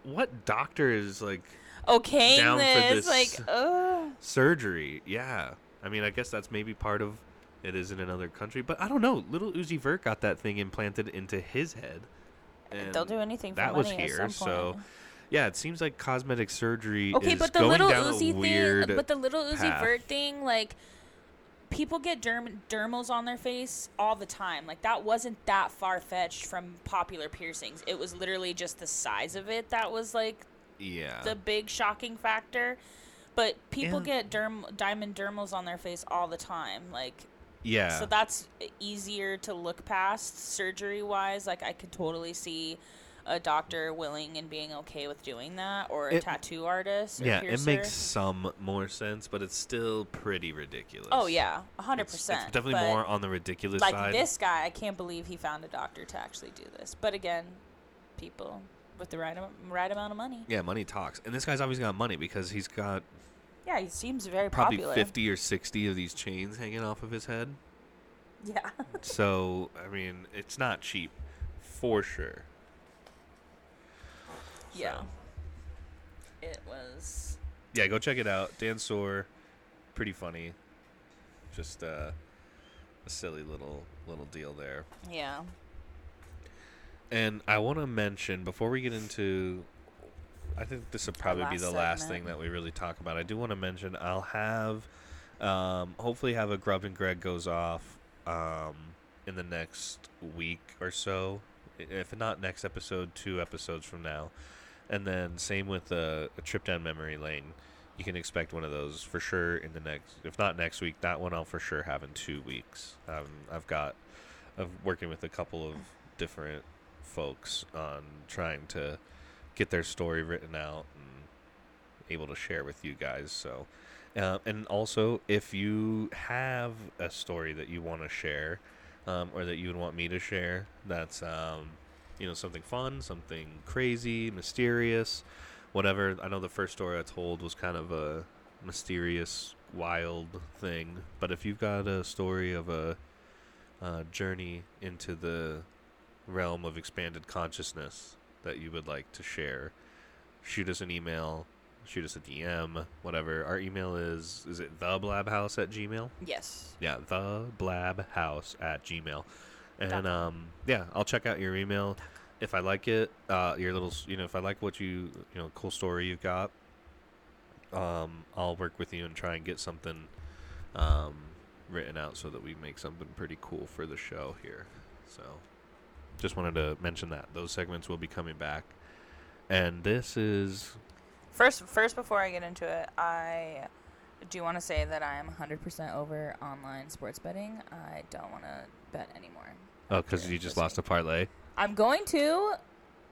what doctor is like Okay, Down for this, this. like, surgery. Yeah, I mean, I guess that's maybe part of it is in another country, but I don't know. Little Uzi Vert got that thing implanted into his head. And They'll do anything for that money was here, so yeah, it seems like cosmetic surgery Okay, but the little Uzi thing, but the little Uzi path. Vert thing, like people get derm- dermals on their face all the time. Like that wasn't that far fetched from popular piercings. It was literally just the size of it that was like yeah, the big shocking factor. But people And- get derm diamond dermals on their face all the time. Like yeah. so that's easier to look past surgery wise. Like I could totally see a doctor willing and being okay with doing that, or a It- tattoo artist. Yeah, piercer. it makes some more sense, but it's still pretty ridiculous. Oh yeah, a hundred It's, percent. it's definitely more on the ridiculous Like side. this guy, I can't believe he found a doctor to actually do this. But again, people with the right right amount of money. Yeah, money talks, and this guy's always got money because he's got Yeah, he seems very probably popular. fifty or sixty of these chains hanging off of his head. Yeah. <laughs> So I mean, it's not cheap, for sure. Yeah. So, It was. yeah, go check it out. Dan Sur, pretty funny. Just uh, a silly little little deal there. Yeah. And I want to mention before we get into, I think this will probably be last the last thing that we really talk about. I do want to mention I'll have, um, hopefully have a Grub and Greg goes off, um, in the next week or so. If not next episode, two episodes from now, and then same with a, a trip down memory lane. You can expect one of those for sure in the next. If not next week, that one I'll for sure have in two weeks. Um, I've got, of working with a couple of different folks on trying to get their story written out and able to share with you guys. So, uh, and also if you have a story that you want to share, um, or that you would want me to share, that's um, you know something fun, something crazy, mysterious, whatever. I know the first story I told was kind of a mysterious, wild thing, but if you've got a story of a uh, journey into the realm of expanded consciousness that you would like to share, shoot us an email, shoot us a DM, whatever. Our email is is it theblabhouse at gmail? Yes. Yeah, theblabhouse at gmail. And um, yeah, I'll check out your email. If I like it, uh, your little, you know, if I like what you, you know, cool story you've got, um, I'll work with you and try and get something, um, written out so that we make something pretty cool for the show here. So, just wanted to mention that those segments will be coming back, and this is First, first before I get into it, I do want to say that I am 100% over online sports betting. I don't want to bet anymore. Oh, because you just lost a parlay. I'm going to.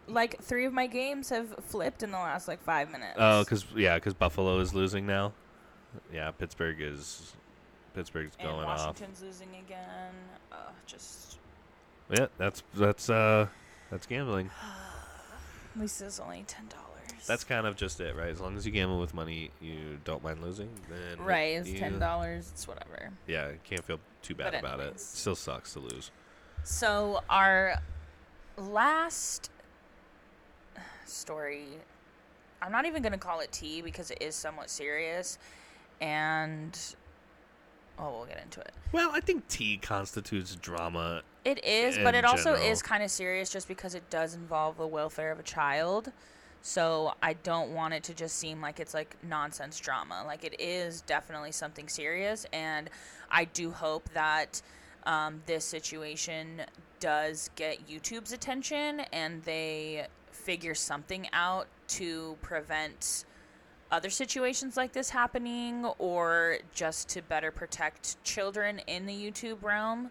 Like three of my games have flipped in the last like five minutes. Oh, because yeah, because Buffalo is losing now. Yeah, Pittsburgh is Pittsburgh's and going off. Washington's losing again. Uh, just Yeah, that's that's uh that's gambling. at least it's only ten dollars. That's kind of just it, right? As long as you gamble with money, you don't mind losing. Then right. It's you- ten dollars. It's whatever. Yeah, can't feel too bad about it. Still sucks to lose. So our last story, I'm not even gonna call it tea because it is somewhat serious, and oh, we'll get into it. Well, I think tea constitutes drama. It is, but it also is kind of serious just because it does involve the welfare of a child. So I don't want it to just seem like it's like nonsense drama. Like it is definitely something serious, and I do hope that um, this situation does get YouTube's attention and they figure something out to prevent other situations like this happening or just to better protect children in the YouTube realm.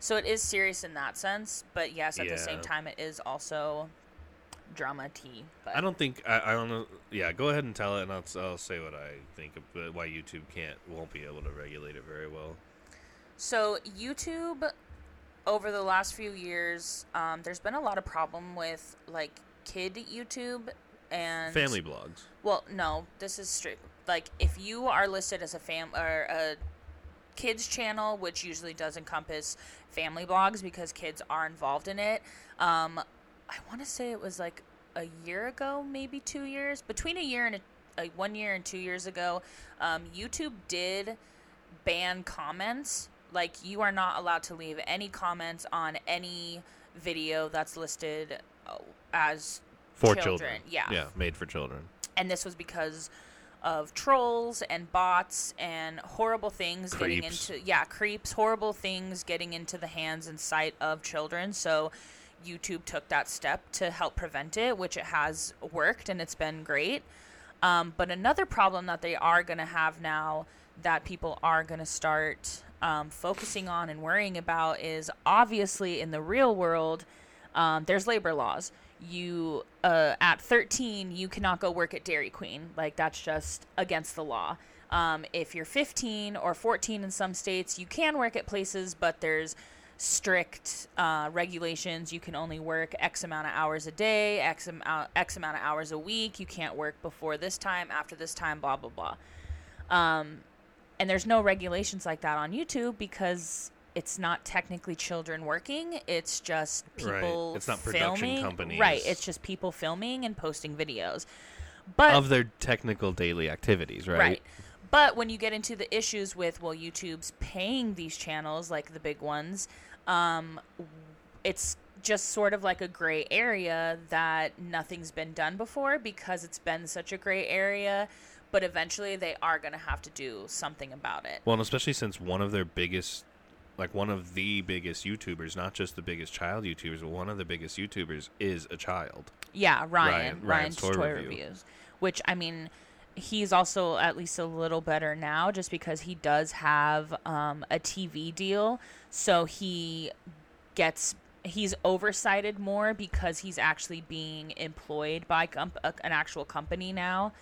So it is serious in that sense, but yes, at the same time, it is also drama tea. But I don't think I, I don't know. Yeah, go ahead and tell it, and I'll, I'll say what I think of why YouTube can't won't be able to regulate it very well. So YouTube, over the last few years, um, there's been a lot of problem with like kid YouTube and Family vlogs. Well, no, this is strict. Like, if you are listed as a fam or a kids channel, which usually does encompass family vlogs because kids are involved in it. Um, I want to say it was like a year ago, maybe two years, between a year and a, uh, one year and two years ago, um, YouTube did ban comments. Like you are not allowed to leave any comments on any video that's listed uh, as For children. children. Yeah. Yeah, made for children. and this was because of trolls and bots and horrible things getting into yeah creeps horrible things getting into the hands and sight of children so youtube took that step to help prevent it which it has worked and it's been great um, but another problem that they are going to have now that people are going to start um, focusing on and worrying about is obviously in the real world, um, there's labor laws. You, uh, at 13, you cannot go work at Dairy Queen. Like, that's just against the law. Um, if you're 15 or 14 in some states, you can work at places, but there's strict uh, regulations. You can only work X amount of hours a day, X amount, X amount of hours a week. You can't work before this time, after this time, blah, blah, blah. Um, and there's no regulations like that on YouTube because it's not technically children working. It's just Right. people It's not production filming. companies. Right. It's just people filming and posting videos. But of their technical daily activities, right? Right. But when you get into the issues with, well, YouTube's paying these channels, like the big ones, um, it's just sort of like a gray area that nothing's been done before because it's been such a gray area. But eventually they are going to have to do something about it. Well, and especially since one of their biggest, like one of the biggest YouTubers, not just the biggest child YouTubers, but one of the biggest YouTubers is a child. Yeah, Ryan. Ryan- Ryan's, Ryan's toy, toy review. reviews. Which I mean, he's also at least a little better now, just because he does have um, a TV deal, so he gets he's oversighted more because he's actually being employed by comp- a, an actual company now.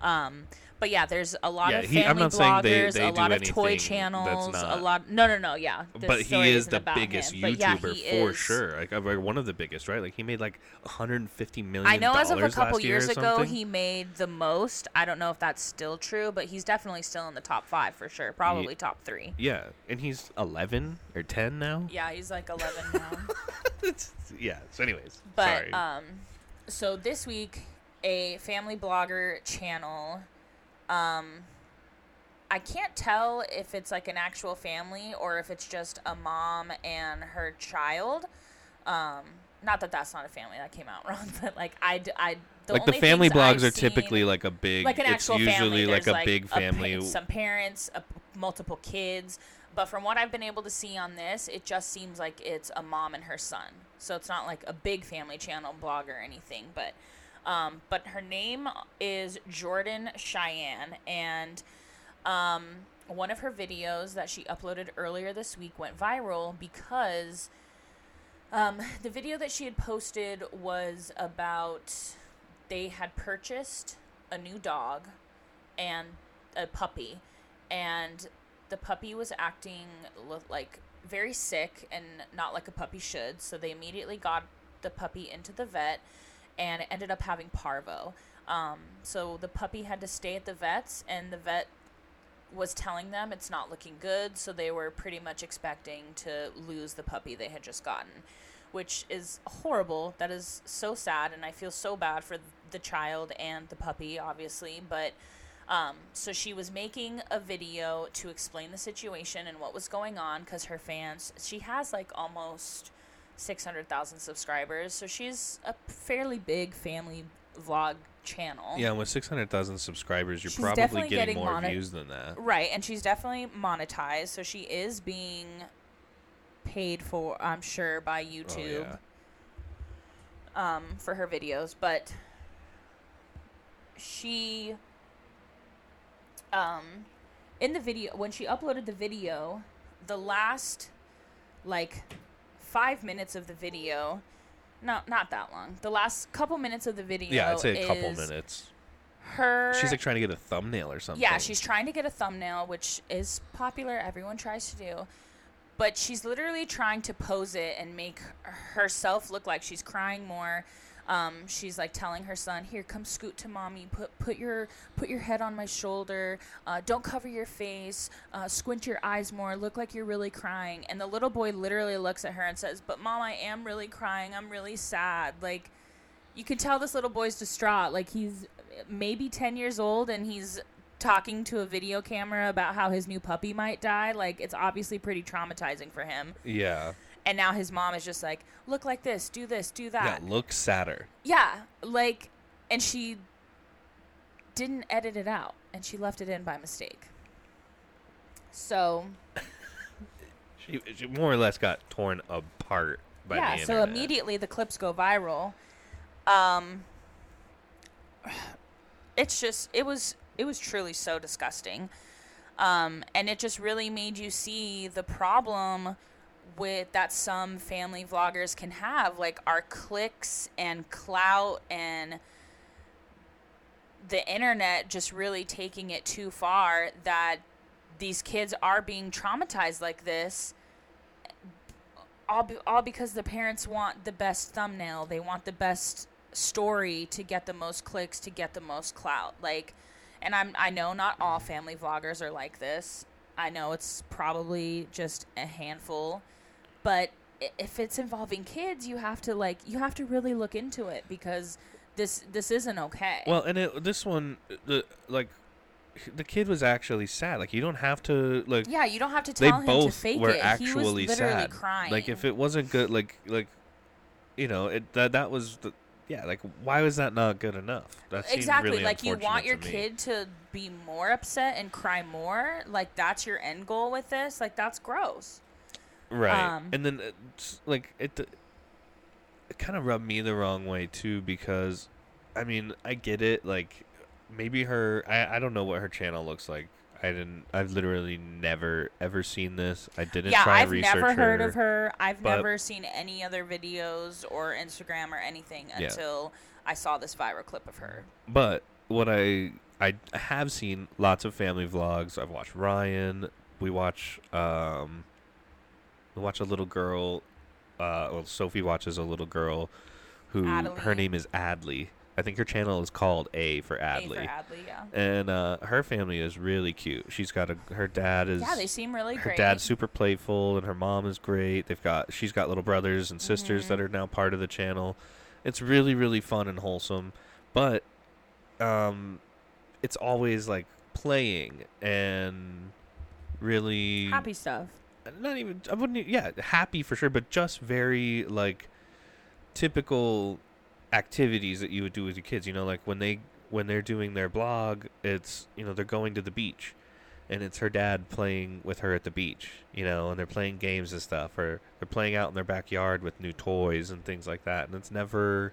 Um, but yeah, there's a lot Yeah, of he- I'm family not saying they- vloggers, they a do lot of toy channels, a not- lot. No, no, no, yeah. but he is the biggest him, but yeah, YouTuber for is. sure. Like like, one of the biggest, right? Like he made like 150 million. I know as of a couple years ago he made the most. I don't know if that's still true, but he's definitely still in the top five for sure. Probably top three. Yeah, and he's 11 or 10 now. Yeah, he's like 11 now. <laughs> yeah. So, anyways, But sorry. um, so this week, a family vlogger channel. Um, I can't tell if it's like an actual family or if it's just a mom and her child. Um, not that that's not a family that came out <laughs> wrong, but like I, I the like the family vlogs I've are typically like a big. like an it's actual usually family. like a big pa- family. some parents, a, multiple kids. But from what I've been able to see on this, it just seems like it's a mom and her son. So it's not like a big family channel vlog or anything. But, um, but her name is Jordan Cheyenne, and um, one of her videos that she uploaded earlier this week went viral because um, the video that she had posted was about they had purchased a new dog and a puppy, and the puppy was acting like very sick and not like a puppy should. So they immediately got the puppy into the vet, and it ended up having parvo. Um, so the puppy had to stay at the vet's, and the vet was telling them it's not looking good, so they were pretty much expecting to lose the puppy they had just gotten, which is horrible. That is so sad, and I feel so bad for the child and the puppy, obviously. But um, so she was making a video to explain the situation and what was going on because her fans, she has like almost 600,000 subscribers, so she's a fairly big family vlog channel. yeah, and with 600,000 subscribers, you're She's probably getting, getting more monet- views than that. Right, and she's definitely monetized, so she is being paid for, I'm sure, by Oh, YouTube yeah. um, for her videos. But she, um, in the video, when she uploaded the video, the last like five minutes of the video, no, not that long. The last couple minutes of the video, Yeah, I'd say a couple minutes. Her, She's like trying to get a thumbnail or something. yeah, she's trying to get a thumbnail, which is popular. Everyone tries to do. But she's literally trying to pose it and make herself look like she's crying more. Um, she's like telling her son, "Here, come scoot to mommy. Put put your put your head on my shoulder. Uh, don't cover your face. Uh, squint your eyes more. Look like you're really crying." And the little boy literally looks at her and says, "But mom, I am really crying. I'm really sad." Like, you could tell this little boy's distraught. Like he's maybe 10 years old and he's talking to a video camera about how his new puppy might die. Like it's obviously pretty traumatizing for him. Yeah. And now his mom is just like, look like this, do this, do that. Yeah. that. Look sadder. Yeah, like, and she didn't edit it out, and she left it in by mistake. So <laughs> She, she more or less got torn apart by yeah, the so immediately the clips go viral. Um, it's just it was it was truly so disgusting, um, and it just really made you see the problem with that some family vloggers can have, like our clicks and clout and the internet just really taking it too far that these kids are being traumatized like this all, be, all because the parents want the best thumbnail. They want the best story to get the most clicks to get the most clout. Like and i'm i know not all family vloggers are like this. I know it's probably just a handful but if it's involving kids you have to like you have to really look into it because this this isn't okay Well, and it, this one, the like, the kid was actually sad. Like you don't have to like. yeah you don't have to they tell him to both fake were it actually he was literally sad. crying Like if it wasn't good, like like, you know, it that that was the yeah. Like why was that not good enough? That exactly really like you want your to kid to be more upset and cry more like that's your end goal with this like that's gross right? um, and then it's, like it, it kind of rubbed me the wrong way too because, I mean, I get it. Like maybe her, I I don't know what her channel looks like. I didn't. I've literally never ever seen this. I didn't yeah try i've research never heard her. of her i've never seen any other videos or instagram or anything Yeah. until i saw this viral clip of her But what I I have seen lots of family vlogs. I've watched Ryan. We watch um we watch a little girl uh well Sophie watches a little girl who her name is Adley. I think her channel is called A for A Adley. for adley yeah and uh her family is really cute. She's got a her dad is yeah they seem really her great dad's super playful and her mom is great. They've got she's got little brothers and sisters Mhm. that are now part of the channel. It's really really fun and wholesome, but um it's always like playing and really happy stuff not even I wouldn't yeah, happy for sure, but just very like typical activities that you would do with your kids, you know, like when they when they're doing their vlog, it's you know, they're going to the beach and it's her dad playing with her at the beach, you know, and they're playing games and stuff or they're playing out in their backyard with new toys and things like that. And it's never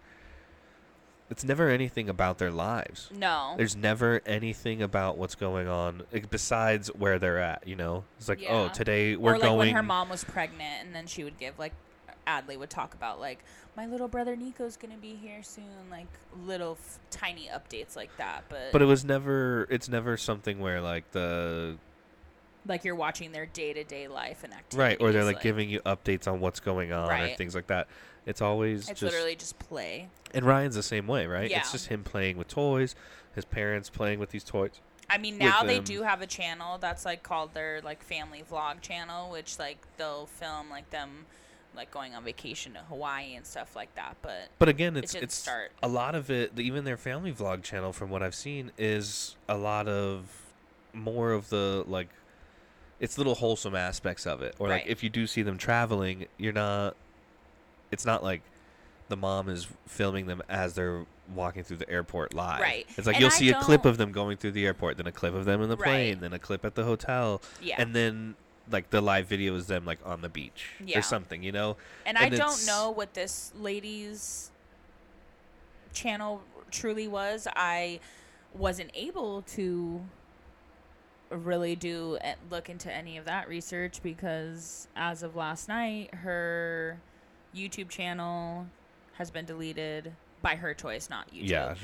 it's never anything about their lives. no There's never anything about what's going on like, besides where they're at. You know, it's like, oh, today we're or like going. when her mom was pregnant and then she would give like adley would talk about like my little brother nico's gonna be here soon like little f- tiny updates like that but, but it was never. It's never something where like the like you're watching their day-to-day life and activities right, or they're like, giving you updates on what's going on or things like that. It's always it's just. literally just play and Ryan's the same way, right? Yeah. It's just him playing with toys, his parents playing with these toys. i mean now they do have a channel that's like called their like family vlog channel which like they'll film like them like going on vacation to hawaii and stuff like that but But again, it's didn't it's start. a lot of it. Even their family vlog channel, from what I've seen, is a lot of more of the like, it's little wholesome aspects of it. Or like if you do see them traveling, you're not. It's not like the mom is filming them as they're walking through the airport live. Right. It's like And you'll I see a clip of them going through the airport, then a clip of them in the Right. plane, then a clip at the hotel, yeah and then like the live video is them like on the beach Yeah. or something. You know. And, And I don't know what this lady's channel truly was. I wasn't able to really do look into any of that research because as of last night, her YouTube channel has been deleted by her choice, not YouTube. Yeah.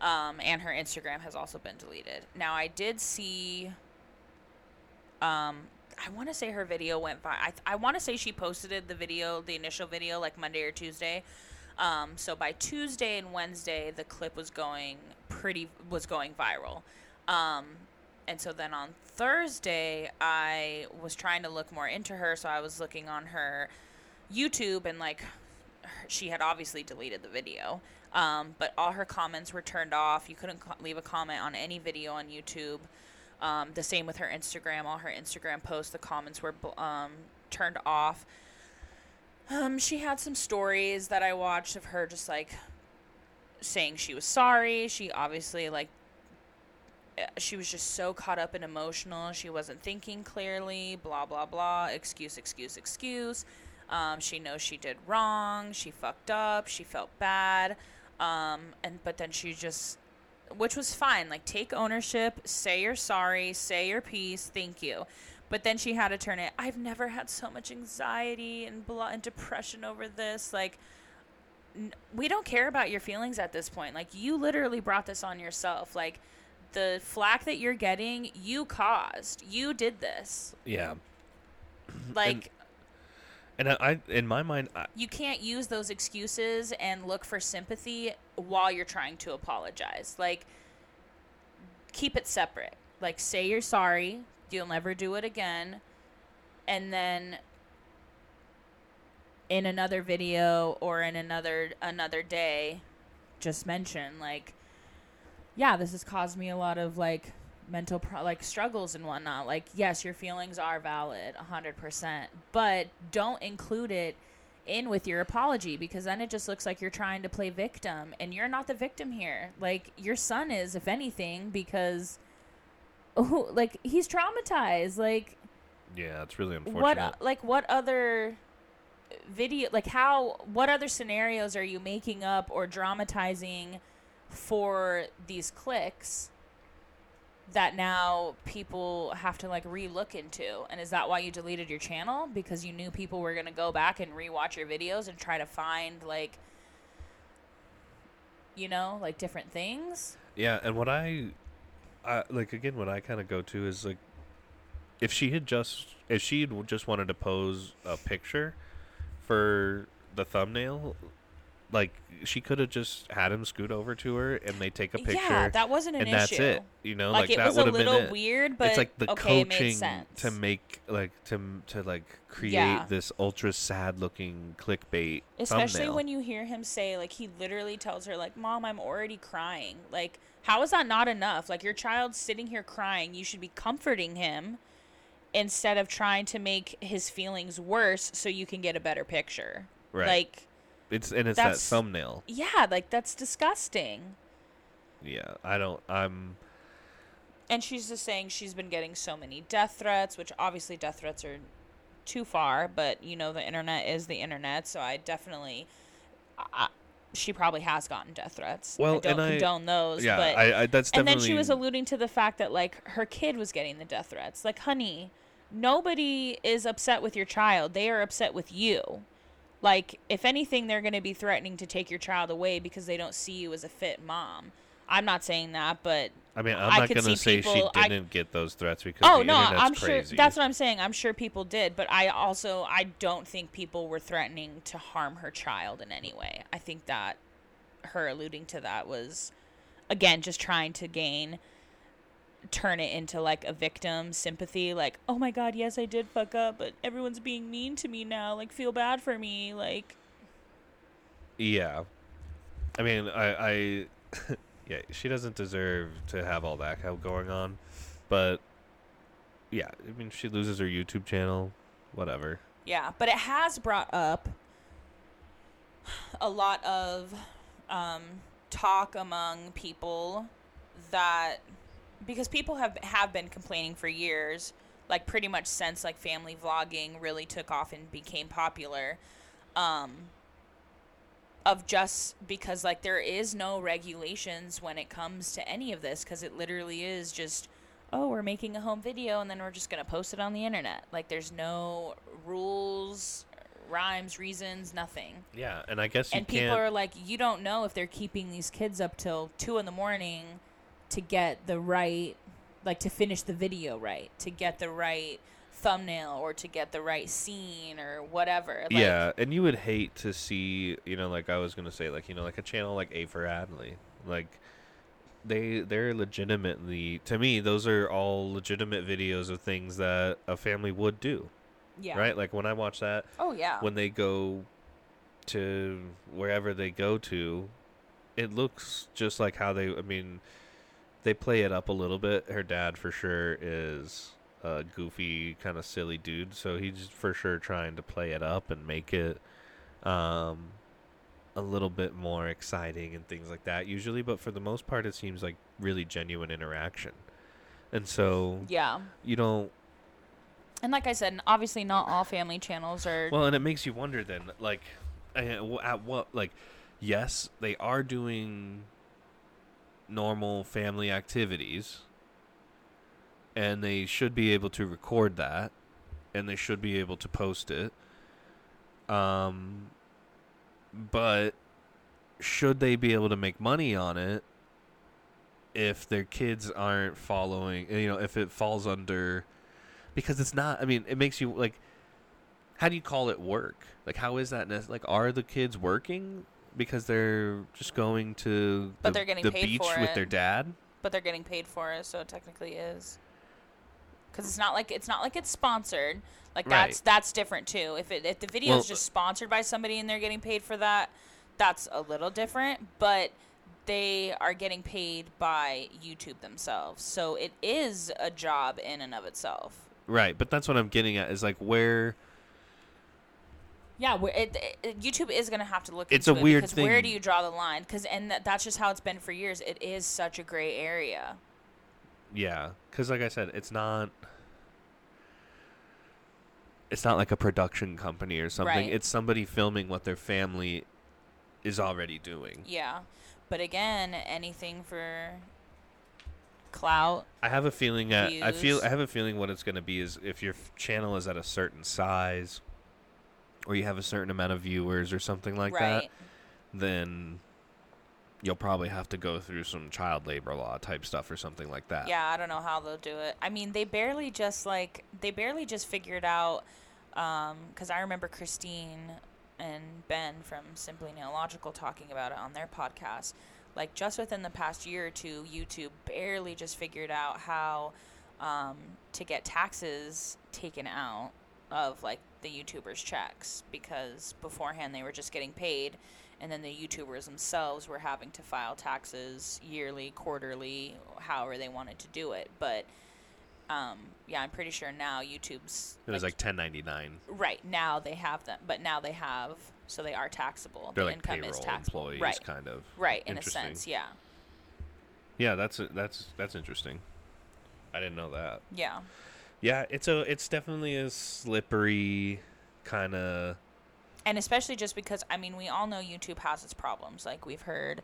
Um, and her Instagram has also been deleted. Now I did see. Um, I want to say her video went by. I I want to say she posted the video, the initial video, like Monday or Tuesday. Um, so by Tuesday and Wednesday, the clip was going pretty was going viral. Um, and so then on Thursday, I was trying to look more into her. So I was looking on her YouTube and like she had obviously deleted the video. Um, but all her comments were turned off. You couldn't co- leave a comment on any video on YouTube. Um, the same with her Instagram. All her Instagram posts, the comments were um, turned off. Um, she had some stories that I watched of her just like saying she was sorry. She obviously like uh, she was just so caught up and emotional. She wasn't thinking clearly. Blah blah blah. Excuse, excuse, excuse. Um, she knows she did wrong. She fucked up. She felt bad. Um, and but then she just, which was fine. Like take ownership. Say you're sorry. Say your piece. Thank you. But then she had to turn it. I've never had so much anxiety and blah and depression over this. Like n- we don't care about your feelings at this point. Like you literally brought this on yourself. Like the flack that you're getting, you caused. You did this. Yeah. Like And I, I in my mind, I, you can't use those excuses and look for sympathy while you're trying to apologize. Like keep it separate. Like say you're sorry, you'll never do it again, and then in another video or in another another day just mention like yeah, this has caused me a lot of like mental pro- like struggles and whatnot. Like, yes, your feelings are valid, hundred percent, but don't include it in with your apology because then it just looks like you're trying to play victim, and you're not the victim here. Like, your son is, if anything, because oh, like he's traumatized. Like, yeah, it's really unfortunate. what like what other video like how what other scenarios are you making up or dramatizing for these clicks that now people have to like re-look into. And is that why you deleted your channel? Because you knew people were going to go back and re-watch your videos and try to find like you know like different things? Yeah, and what I, I like again, what I kind of go to is like, if she had just, if she just wanted to pose a picture for the thumbnail, like she could have just had him scoot over to her and they take a picture. yeah that wasn't an and issue that's it. You know, like, like, it that was a would have been little weird but it's like the okay coaching sense to make like to to like create Yeah. this ultra sad looking clickbait Especially thumbnail. when you hear him say, like, he literally tells her, like, Mom, I'm already crying. Like, how is that not enough? Like, your child's sitting here crying. You should be comforting him instead of trying to make his feelings worse so you can get a better picture. right. Like, it's and it's that thumbnail. yeah, like, that's disgusting. Yeah, I don't. I'm. And she's just saying she's been getting so many death threats, which obviously death threats are too far, but you know the internet is the internet, so I definitely I, she probably has gotten death threats. Well, I don't and I- condone those, Yeah, but I, I. That's and then she was alluding to the fact that like her kid was getting the death threats. Like, honey, nobody is upset with your child. They are upset with you. Like, if anything, they're going to be threatening to take your child away because they don't see you as a fit mom. I'm not saying that, but I mean, I'm I not could gonna see say people- she didn't get those threats because oh no, I'm crazy. sure that's what I'm saying. I'm sure people did, but I also I don't think people were threatening to harm her child in any way. I think that her alluding to that was again just trying to gain turn it into like a victim sympathy like oh my god yes i did fuck up but everyone's being mean to me now like feel bad for me like Yeah, I mean, I, I, <laughs> yeah, she doesn't deserve to have all that go- going on, but yeah, I mean, she loses her YouTube channel, whatever. Yeah, but it has brought up a lot of um, talk among people that because people have have been complaining for years, like pretty much since like family vlogging really took off and became popular, um, of just because like there is no regulations when it comes to any of this because it literally is just oh we're making a home video and then we're just going to post it on the internet like there's no rules rhymes reasons nothing Yeah, and I guess you and people can't. are like you don't know if they're keeping these kids up till two in the morning to get the right like to finish the video right to get the right thumbnail or to get the right scene or whatever like, yeah, and you would hate to see, you know, like I was gonna say, like you know, like a channel like A for Adley, like they they're legitimately to me those are all legitimate videos of things that a family would do, yeah right? Like when I watch that, oh yeah when they go to wherever they go to, it looks just like how they. I mean, they play it up a little bit. Her dad, for sure, is a goofy, kind of silly dude. So he's for sure trying to play it up and make it um, a little bit more exciting and things like that. Usually, but for the most part, it seems like really genuine interaction. And so Yeah. you don't. And like I said, obviously not all family channels are. Well, and it makes you wonder then, like, uh, at what, like, yes, they are doing normal family activities, and they should be able to record that, and they should be able to post it. Um, but should they be able to make money on it if their kids aren't following, you know, if it falls under because it's not. I mean, it makes you like. How do you call it work? Like, how is that? Like, are the kids working because they're just going to But the, they're getting the paid beach for with it. their dad? but they're getting paid for it, so it technically is. Because it's not like it's not like it's sponsored. Like Right. that's that's different too. If it if the video Well, is just uh sponsored by somebody and they're getting paid for that, that's a little different. But they are getting paid by YouTube themselves, so it is a job in and of itself. Right, but that's what I'm getting at. Is like where Yeah, it, it, YouTube is going to have to look. It's a it weird because Where do you draw the line? Because and that, that's just how it's been for years. It is such a gray area. Yeah, because like I said, it's not. It's not like a production company or something. Right. It's somebody filming what their family is already doing. Yeah, but again, anything for clout. I have a feeling that I feel I have a feeling what it's going to be is if your channel is at a certain size, or you have a certain amount of viewers or something like that, then you'll probably have to go through some child labor law type stuff or something like that. Yeah, I don't know how they'll do it. I mean, they barely just like they barely just figured out. Because I remember Christine and Ben from Simply Nailogical talking about it on their podcast. Like just within the past year or two, YouTube barely just figured out how um, to get taxes taken out of like the YouTubers' checks because beforehand they were just getting paid, and then the YouTubers themselves were having to file taxes yearly, quarterly, however they wanted to do it. But um, yeah, I'm pretty sure now YouTube's It was like 1099. right now they have them, but now they have so they are taxable. They're the like income payroll is taxable, employees, right? kind of. Right, in a sense, yeah, Yeah, that's that's that's interesting. I didn't know that. yeah. Yeah, it's a it's definitely a slippery kind of. and especially just because I mean we all know YouTube has its problems. Like we've heard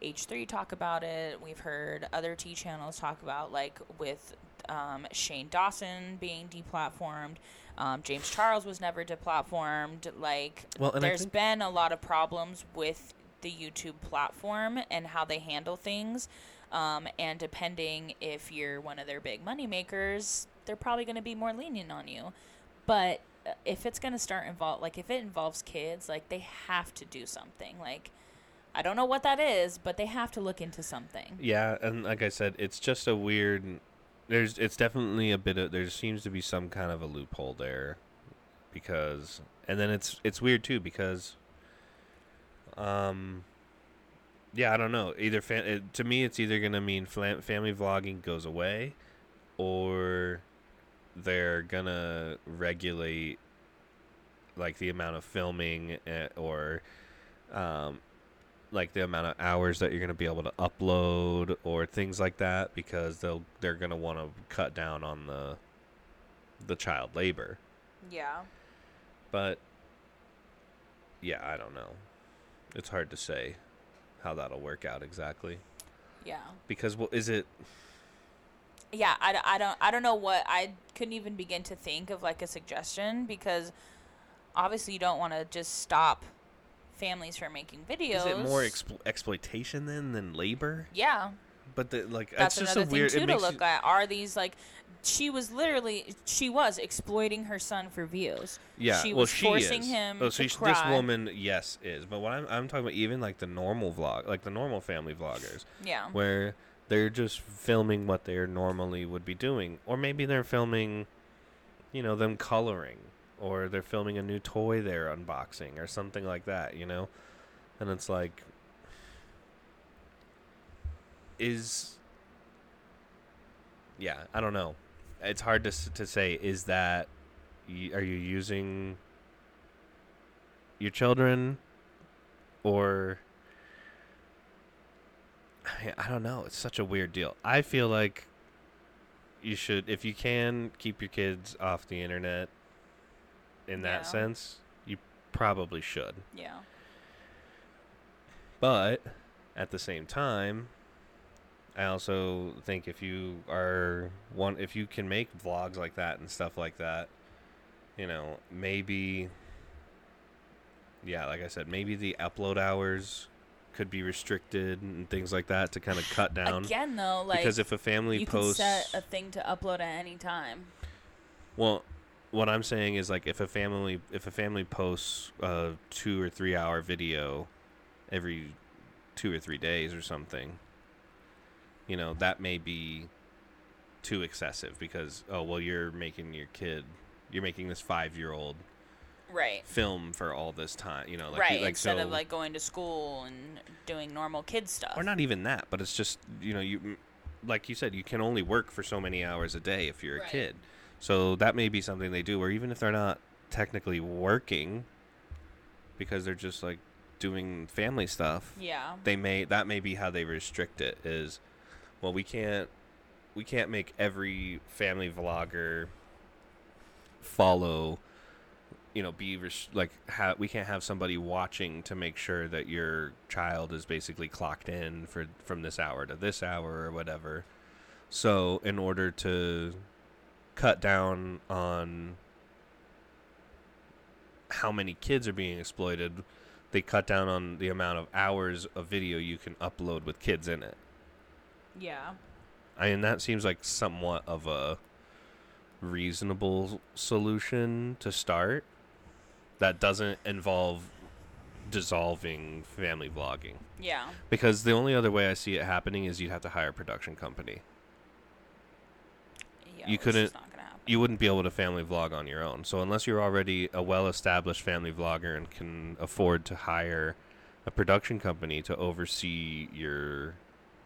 H3 talk about it. We've heard other tea channels talk about like with um, Shane Dawson being deplatformed. Um, James Charles was never deplatformed. Like Well, there's been a lot of problems with the YouTube platform and how they handle things. Um, and depending if you're one of their big money makers, they're probably going to be more lenient on you. But uh, if it's going to start involve like if it involves kids, like they have to do something. Like I don't know what that is, but they have to look into something. Yeah, and like I said, it's just a weird. There's it's definitely a bit of there seems to be some kind of a loophole there, because and then it's it's weird too because. Um. Yeah, I don't know. Either fa- it, to me, it's either gonna mean family vlogging goes away, or they're gonna regulate like the amount of filming eh, or um, like the amount of hours that you're going to be able to upload or things like that because they'll they're going to want to cut down on the the child labor. Yeah. But yeah, I don't know. It's hard to say how that'll work out exactly Yeah. because well, is it yeah I, I don't i don't know what i couldn't even begin to think of like a suggestion because obviously you don't want to just stop families from making videos is it more explo- exploitation then than labor? yeah But the, like that's it's just another a weird thing it too to look you- at are these like she was literally she was exploiting her son for views Yeah, she well, was she forcing is. him Oh, so this woman, yes, is. But what I'm, I'm talking about, even like the normal vlog, like the normal family vloggers, yeah where they're just filming what they normally would be doing, or maybe they're filming, you know, them coloring or they're filming a new toy they're unboxing or something like that, you know? And it's like is yeah, I don't know. It's hard to to say is that are you using your children or I- I don't know. It's such a weird deal. I feel like you should if you can keep your kids off the internet in that Yeah. sense, you probably should. Yeah. But at the same time, I also think if you are one, if you can make vlogs like that and stuff like that, you know, maybe, yeah, like I said, maybe the upload hours could be restricted and things like that to kind of cut down. Again, though, like because if a family you posts, can set a thing to upload at any time. well, what I'm saying is like if a family if a family posts a two or three hour video every two or three days or something, you know that may be too excessive because oh well you're making your kid you're making this five year old Right. film for all this time you know like right. like Instead so, of like going to school and doing normal kid stuff. or not even that but it's just you know you like you said you can only work for so many hours a day if you're a Right. kid so that may be something they do or even if they're not technically working because they're just like doing family stuff Yeah. they may that may be how they restrict it is well we can't we can't make every family vlogger follow you know be res- like ha- we can't have somebody watching to make sure that your child is basically clocked in for from this hour to this hour or whatever. So in order to cut down on how many kids are being exploited they cut down on the amount of hours of video you can upload with kids in it. Yeah. I mean, that seems like somewhat of a reasonable solution to start that doesn't involve dissolving family vlogging. Yeah. Because the only other way I see it happening is you'd have to hire a production company. Yeah. You couldn't- Not gonna happen. You wouldn't be able to family vlog on your own. So unless you're already a well-established family vlogger and can afford to hire a production company to oversee your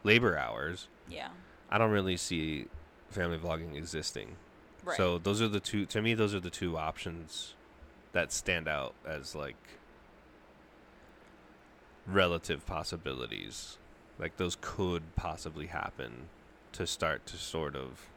labor hours, yeah. I don't really see family vlogging existing. Right. So those are the two to me those are the two options that stand out as like relative possibilities. Like those could possibly happen to start to sort of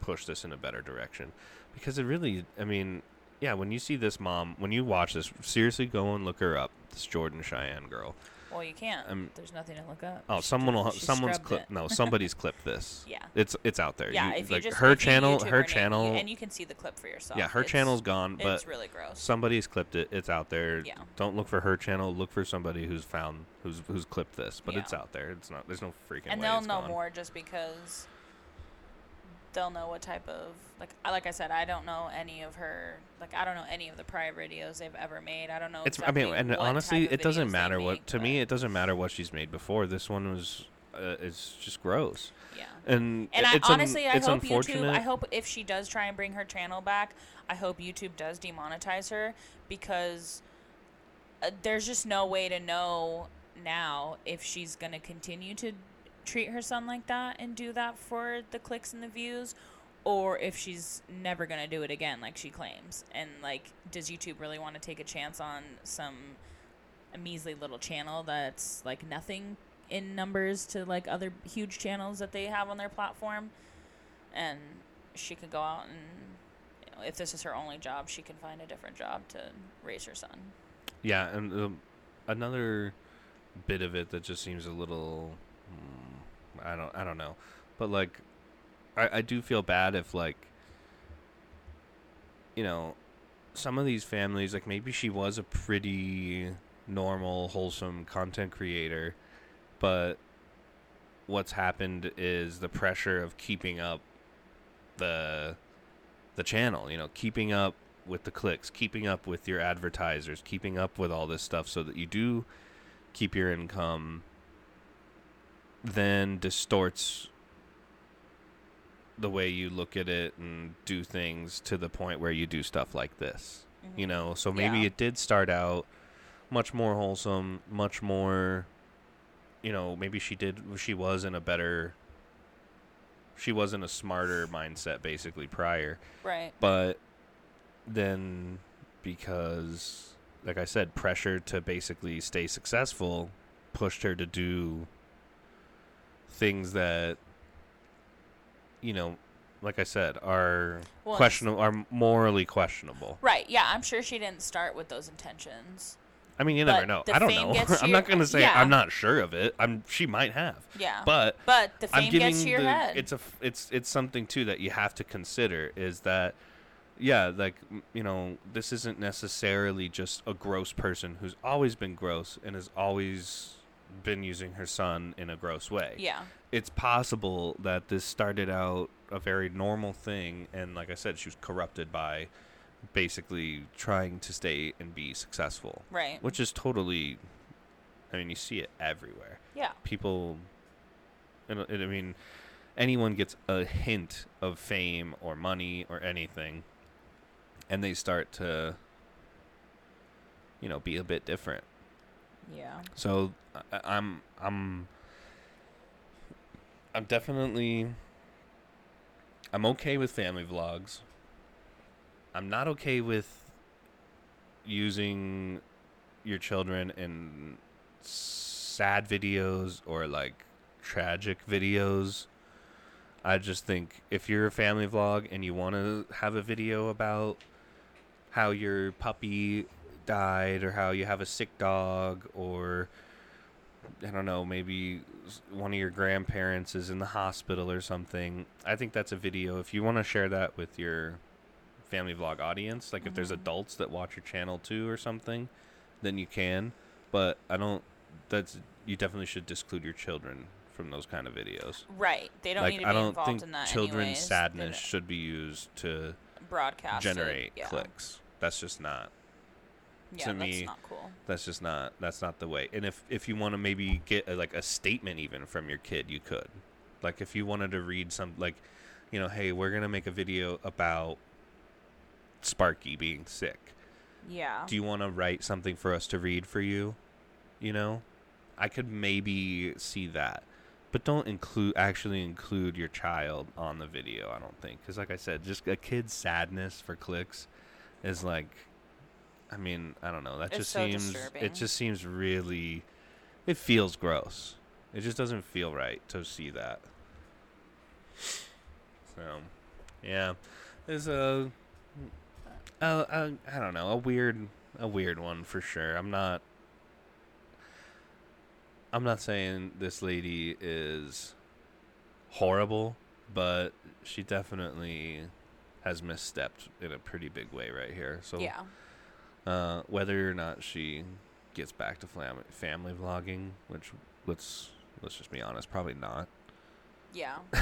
push this in a better direction. Because it really I mean, yeah, when you see this mom, when you watch this, seriously go and look her up. This Jordan Cheyenne girl. Well, you can't. I'm- There's nothing to look up. Oh, She someone will. Someone's clip. No, <laughs> somebody's clipped this. Yeah. It's it's out there. Yeah, You- if you like just her channel, her name, channel. and you can see the clip for yourself. yeah, her It's- channel's gone, but it's really gross. somebody's clipped it. It's out there. Yeah. Don't look for her channel. Look for somebody who's found who's who's clipped this. But Yeah. it's out there. It's not. There's no freaking and way they'll know gone. more just because they'll know what type of like I- like I said I don't know any of her like I don't know any of the prior videos they've ever made I don't know It's. exactly I mean, and honestly, it doesn't matter what. make, To me, it doesn't matter what she's made before. This one was. Uh, it's just gross. yeah And and I it's un- honestly I hope YouTube. I hope if she does try and bring her channel back I hope YouTube does demonetize her because uh, there's just no way to know now if she's going to continue to treat her son like that and do that for the clicks and the views or if she's never going to do it again like she claims. And like does youtube really want to take a chance on some measly little channel that's like nothing in numbers to like other huge channels that they have on their platform? And she could go out and you know, if this is her only job she can find a different job to raise her son. Yeah, and um, another bit of it that just seems a little, mm, I don't, I don't know, but like, I, I do feel bad if like, you know, some of these families, like maybe she was a pretty normal, wholesome content creator, but what's happened is the pressure of keeping up the the channel, you know, keeping up with the clicks, keeping up with your advertisers, keeping up with all this stuff so that you do keep your income then distorts the way you look at it and do things to the point where you do stuff like this. Mm-hmm. You know, so maybe Yeah. it did start out much more wholesome, much more you know, maybe she did she was in a better she was in a smarter mindset basically prior. Right. But then because like I said, pressure to basically stay successful pushed her to do things that you know, like I said, are Well, questionable are morally questionable. Right. Yeah, I'm sure she didn't start with those intentions. I mean, you never know. I don't know. <laughs> I'm your- not going to say yeah. I'm not sure of it. I'm she might have. Yeah. But but the fame gets to your the head. it's a it's it's something too that you have to consider is that yeah, like you know, this isn't necessarily just a gross person who's always been gross and has always been using her son in a gross way. yeah. It's possible that this started out a very normal thing and like I said she was corrupted by basically trying to stay and be successful, Right. which is totally I mean, you see it everywhere Yeah. people and, uh, and i mean anyone gets a hint of fame or money or anything and they start to you know be a bit different Yeah. so I, i'm i'm i'm definitely i'm okay with family vlogs i'm not okay with using your children in sad videos or like tragic videos i just think if you're a family vlog and you want to have a video about how your puppy died or how you have a sick dog or I don't know, maybe one of your grandparents is in the hospital or something. I think that's a video. If you want to share that with your family vlog audience, like if there's Mhm. adults that watch your channel too or something, then you can. But I don't. That's you definitely should disclude your children from those kind of videos. Right. They don't like need to I be don't involved think in that children's anyways. Sadness should be used to broadcast generate yeah. clicks. That's just not Yeah, to that's me, not cool. that's just not that's not the way. And if if you want to maybe get a, like a statement even from your kid you could. Like if you wanted to read some like you know hey we're gonna make a video about sparky being sick. Yeah. do you want to write something for us to read for you? You know? I could maybe see that. But don't include actually include your child on the video i don't think. Because like i said just a kid's sadness for clicks is like i mean i don't know that It's just so seems disturbing. it just seems really it feels gross it just doesn't feel right to see that so yeah there's a a, a I don't know a weird a weird one for sure. I'm not I'm not saying this lady is horrible, but she definitely has misstepped in a pretty big way right here. So yeah. Uh, whether or not she gets back to flam- family vlogging, which let's let's just be honest, probably not. Yeah. <laughs>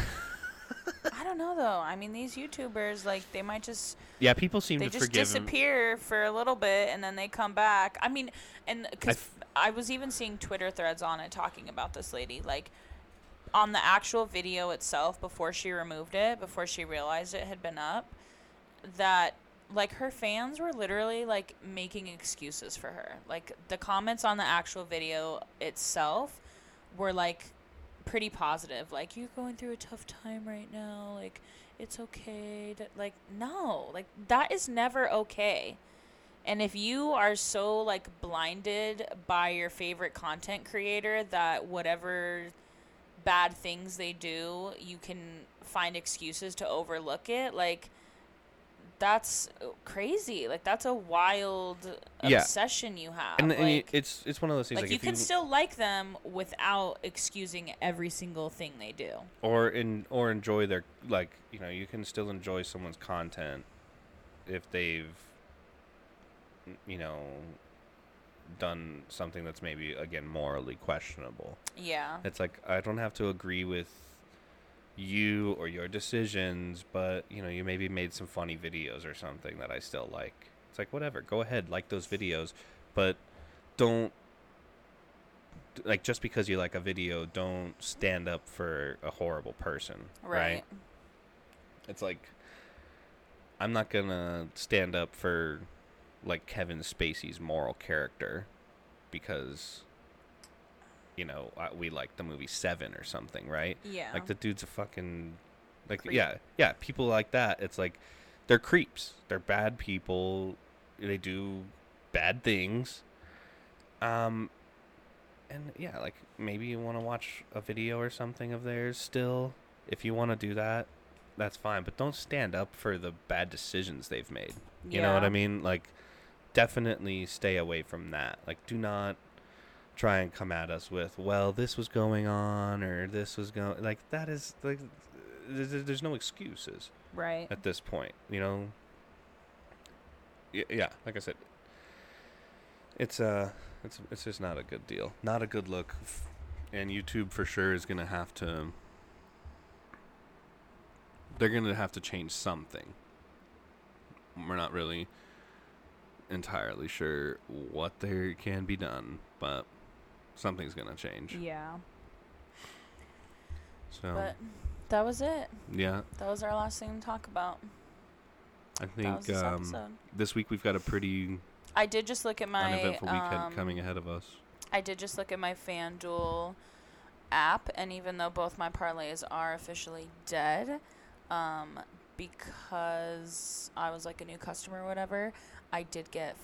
I don't know though. I mean, these YouTubers like they might just Yeah, people seem they to just forgive him. disappear for a little bit and then they come back. I mean, and because f- I was even seeing Twitter threads on it talking about this lady, like on the actual video itself before she removed it, before she realized it had been up, that like her fans were literally like making excuses for her. Like the comments on the actual video itself were like pretty positive. Like you're going through a tough time right now. Like it's okay. Like no, like that is never okay. And if you are so like blinded by your favorite content creator that whatever bad things they do, you can find excuses to overlook it, like that's crazy. Like that's a wild Yeah. obsession you have. and, and like, it's it's one of those things like, like, you can still like them without excusing every single thing they do. or in or enjoy their like you know you can still enjoy someone's content if they've you know done something that's maybe again morally questionable Yeah. it's like i don't have to agree with you or your decisions but you know you maybe made some funny videos or something that i still like it's like whatever go ahead like those videos but don't like just because you like a video don't stand up for a horrible person right, Right. It's like I'm not gonna stand up for like Kevin Spacey's moral character because you know we like the movie Seven or something, right? Yeah. Like the dude's a fucking like Creep. yeah yeah people like that. It's like they're creeps. They're bad people. They do bad things. Um, and yeah, like maybe you want to watch a video or something of theirs still. If you want to do that, that's fine. But don't stand up for the bad decisions they've made. You know what I mean? Like, definitely stay away from that. Like, do not try and come at us with, well, this was going on or this was going. Like, that is like, th- th- there's no excuses Right. at this point. You know. Y- yeah, like I said, it's uh, it's it's just not a good deal. Not a good look, and YouTube for sure is gonna have to. They're gonna have to change something. We're not really entirely sure what there can be done, but something's gonna change. Yeah. So But that was it. yeah, That was our last thing to talk about. I think this um, this week we've got a pretty I did just look at my uneventful weekend um, coming ahead of us. I did just look at my FanDuel app, and even though both my parlays are officially dead, um, because I was like a new customer or whatever, I did get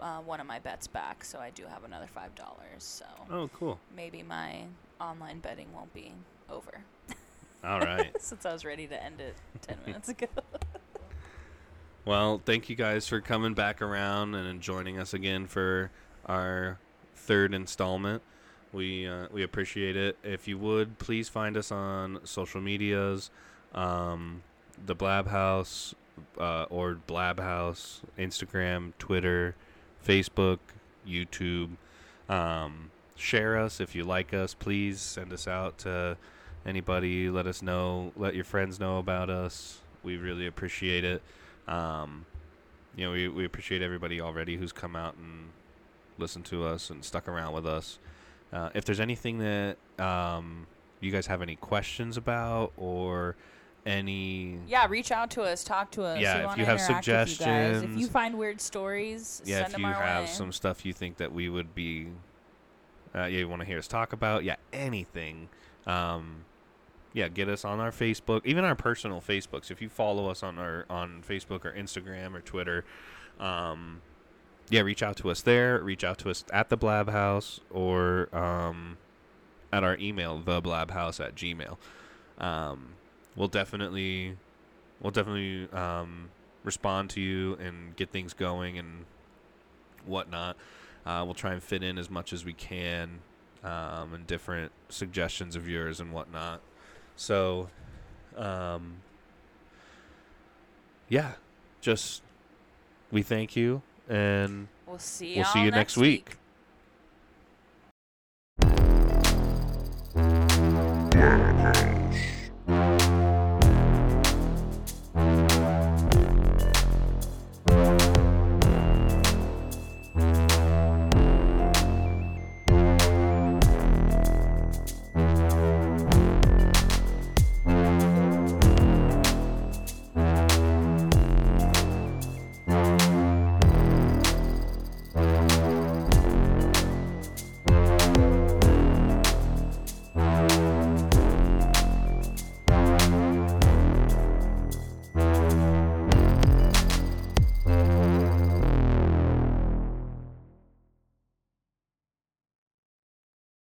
uh, one of my bets back, so I do have another five dollars. So Oh, cool. maybe my online betting won't be over All right. <laughs> since I was ready to end it ten minutes ago. <laughs> well, thank you guys for coming back around and joining us again for our third installment. We uh, we appreciate it. If you would please find us on social medias, um, the Blab House uh, or Blab House, Instagram, Twitter, Facebook, YouTube. Um, share us if you like us. Please send us out to anybody. Let us know. Let your friends know about us. We really appreciate it. Um, you know, we, we appreciate everybody already who's come out and listened to us and stuck around with us. Uh, if there's anything that um, you guys have any questions about or any yeah, reach out to us, talk to us. Yeah, we if you have with you. If you find weird stories, yeah, if you have way. some stuff you think that we would be, uh, yeah, you want to hear us talk about, yeah, anything, um, yeah, get us on our Facebook, even our personal Facebooks. If you follow us on our on Facebook or Instagram or Twitter, um, yeah, reach out to us there. Reach out to us at the Blab House or um, at our email, the blab house at gmail we'll definitely we'll definitely um, respond to you and get things going and whatnot. Uh, we'll try and fit in as much as we can um, and different suggestions of yours and whatnot. So, um, yeah, just we thank you and we'll see, we'll see you next, week. week. Yeah.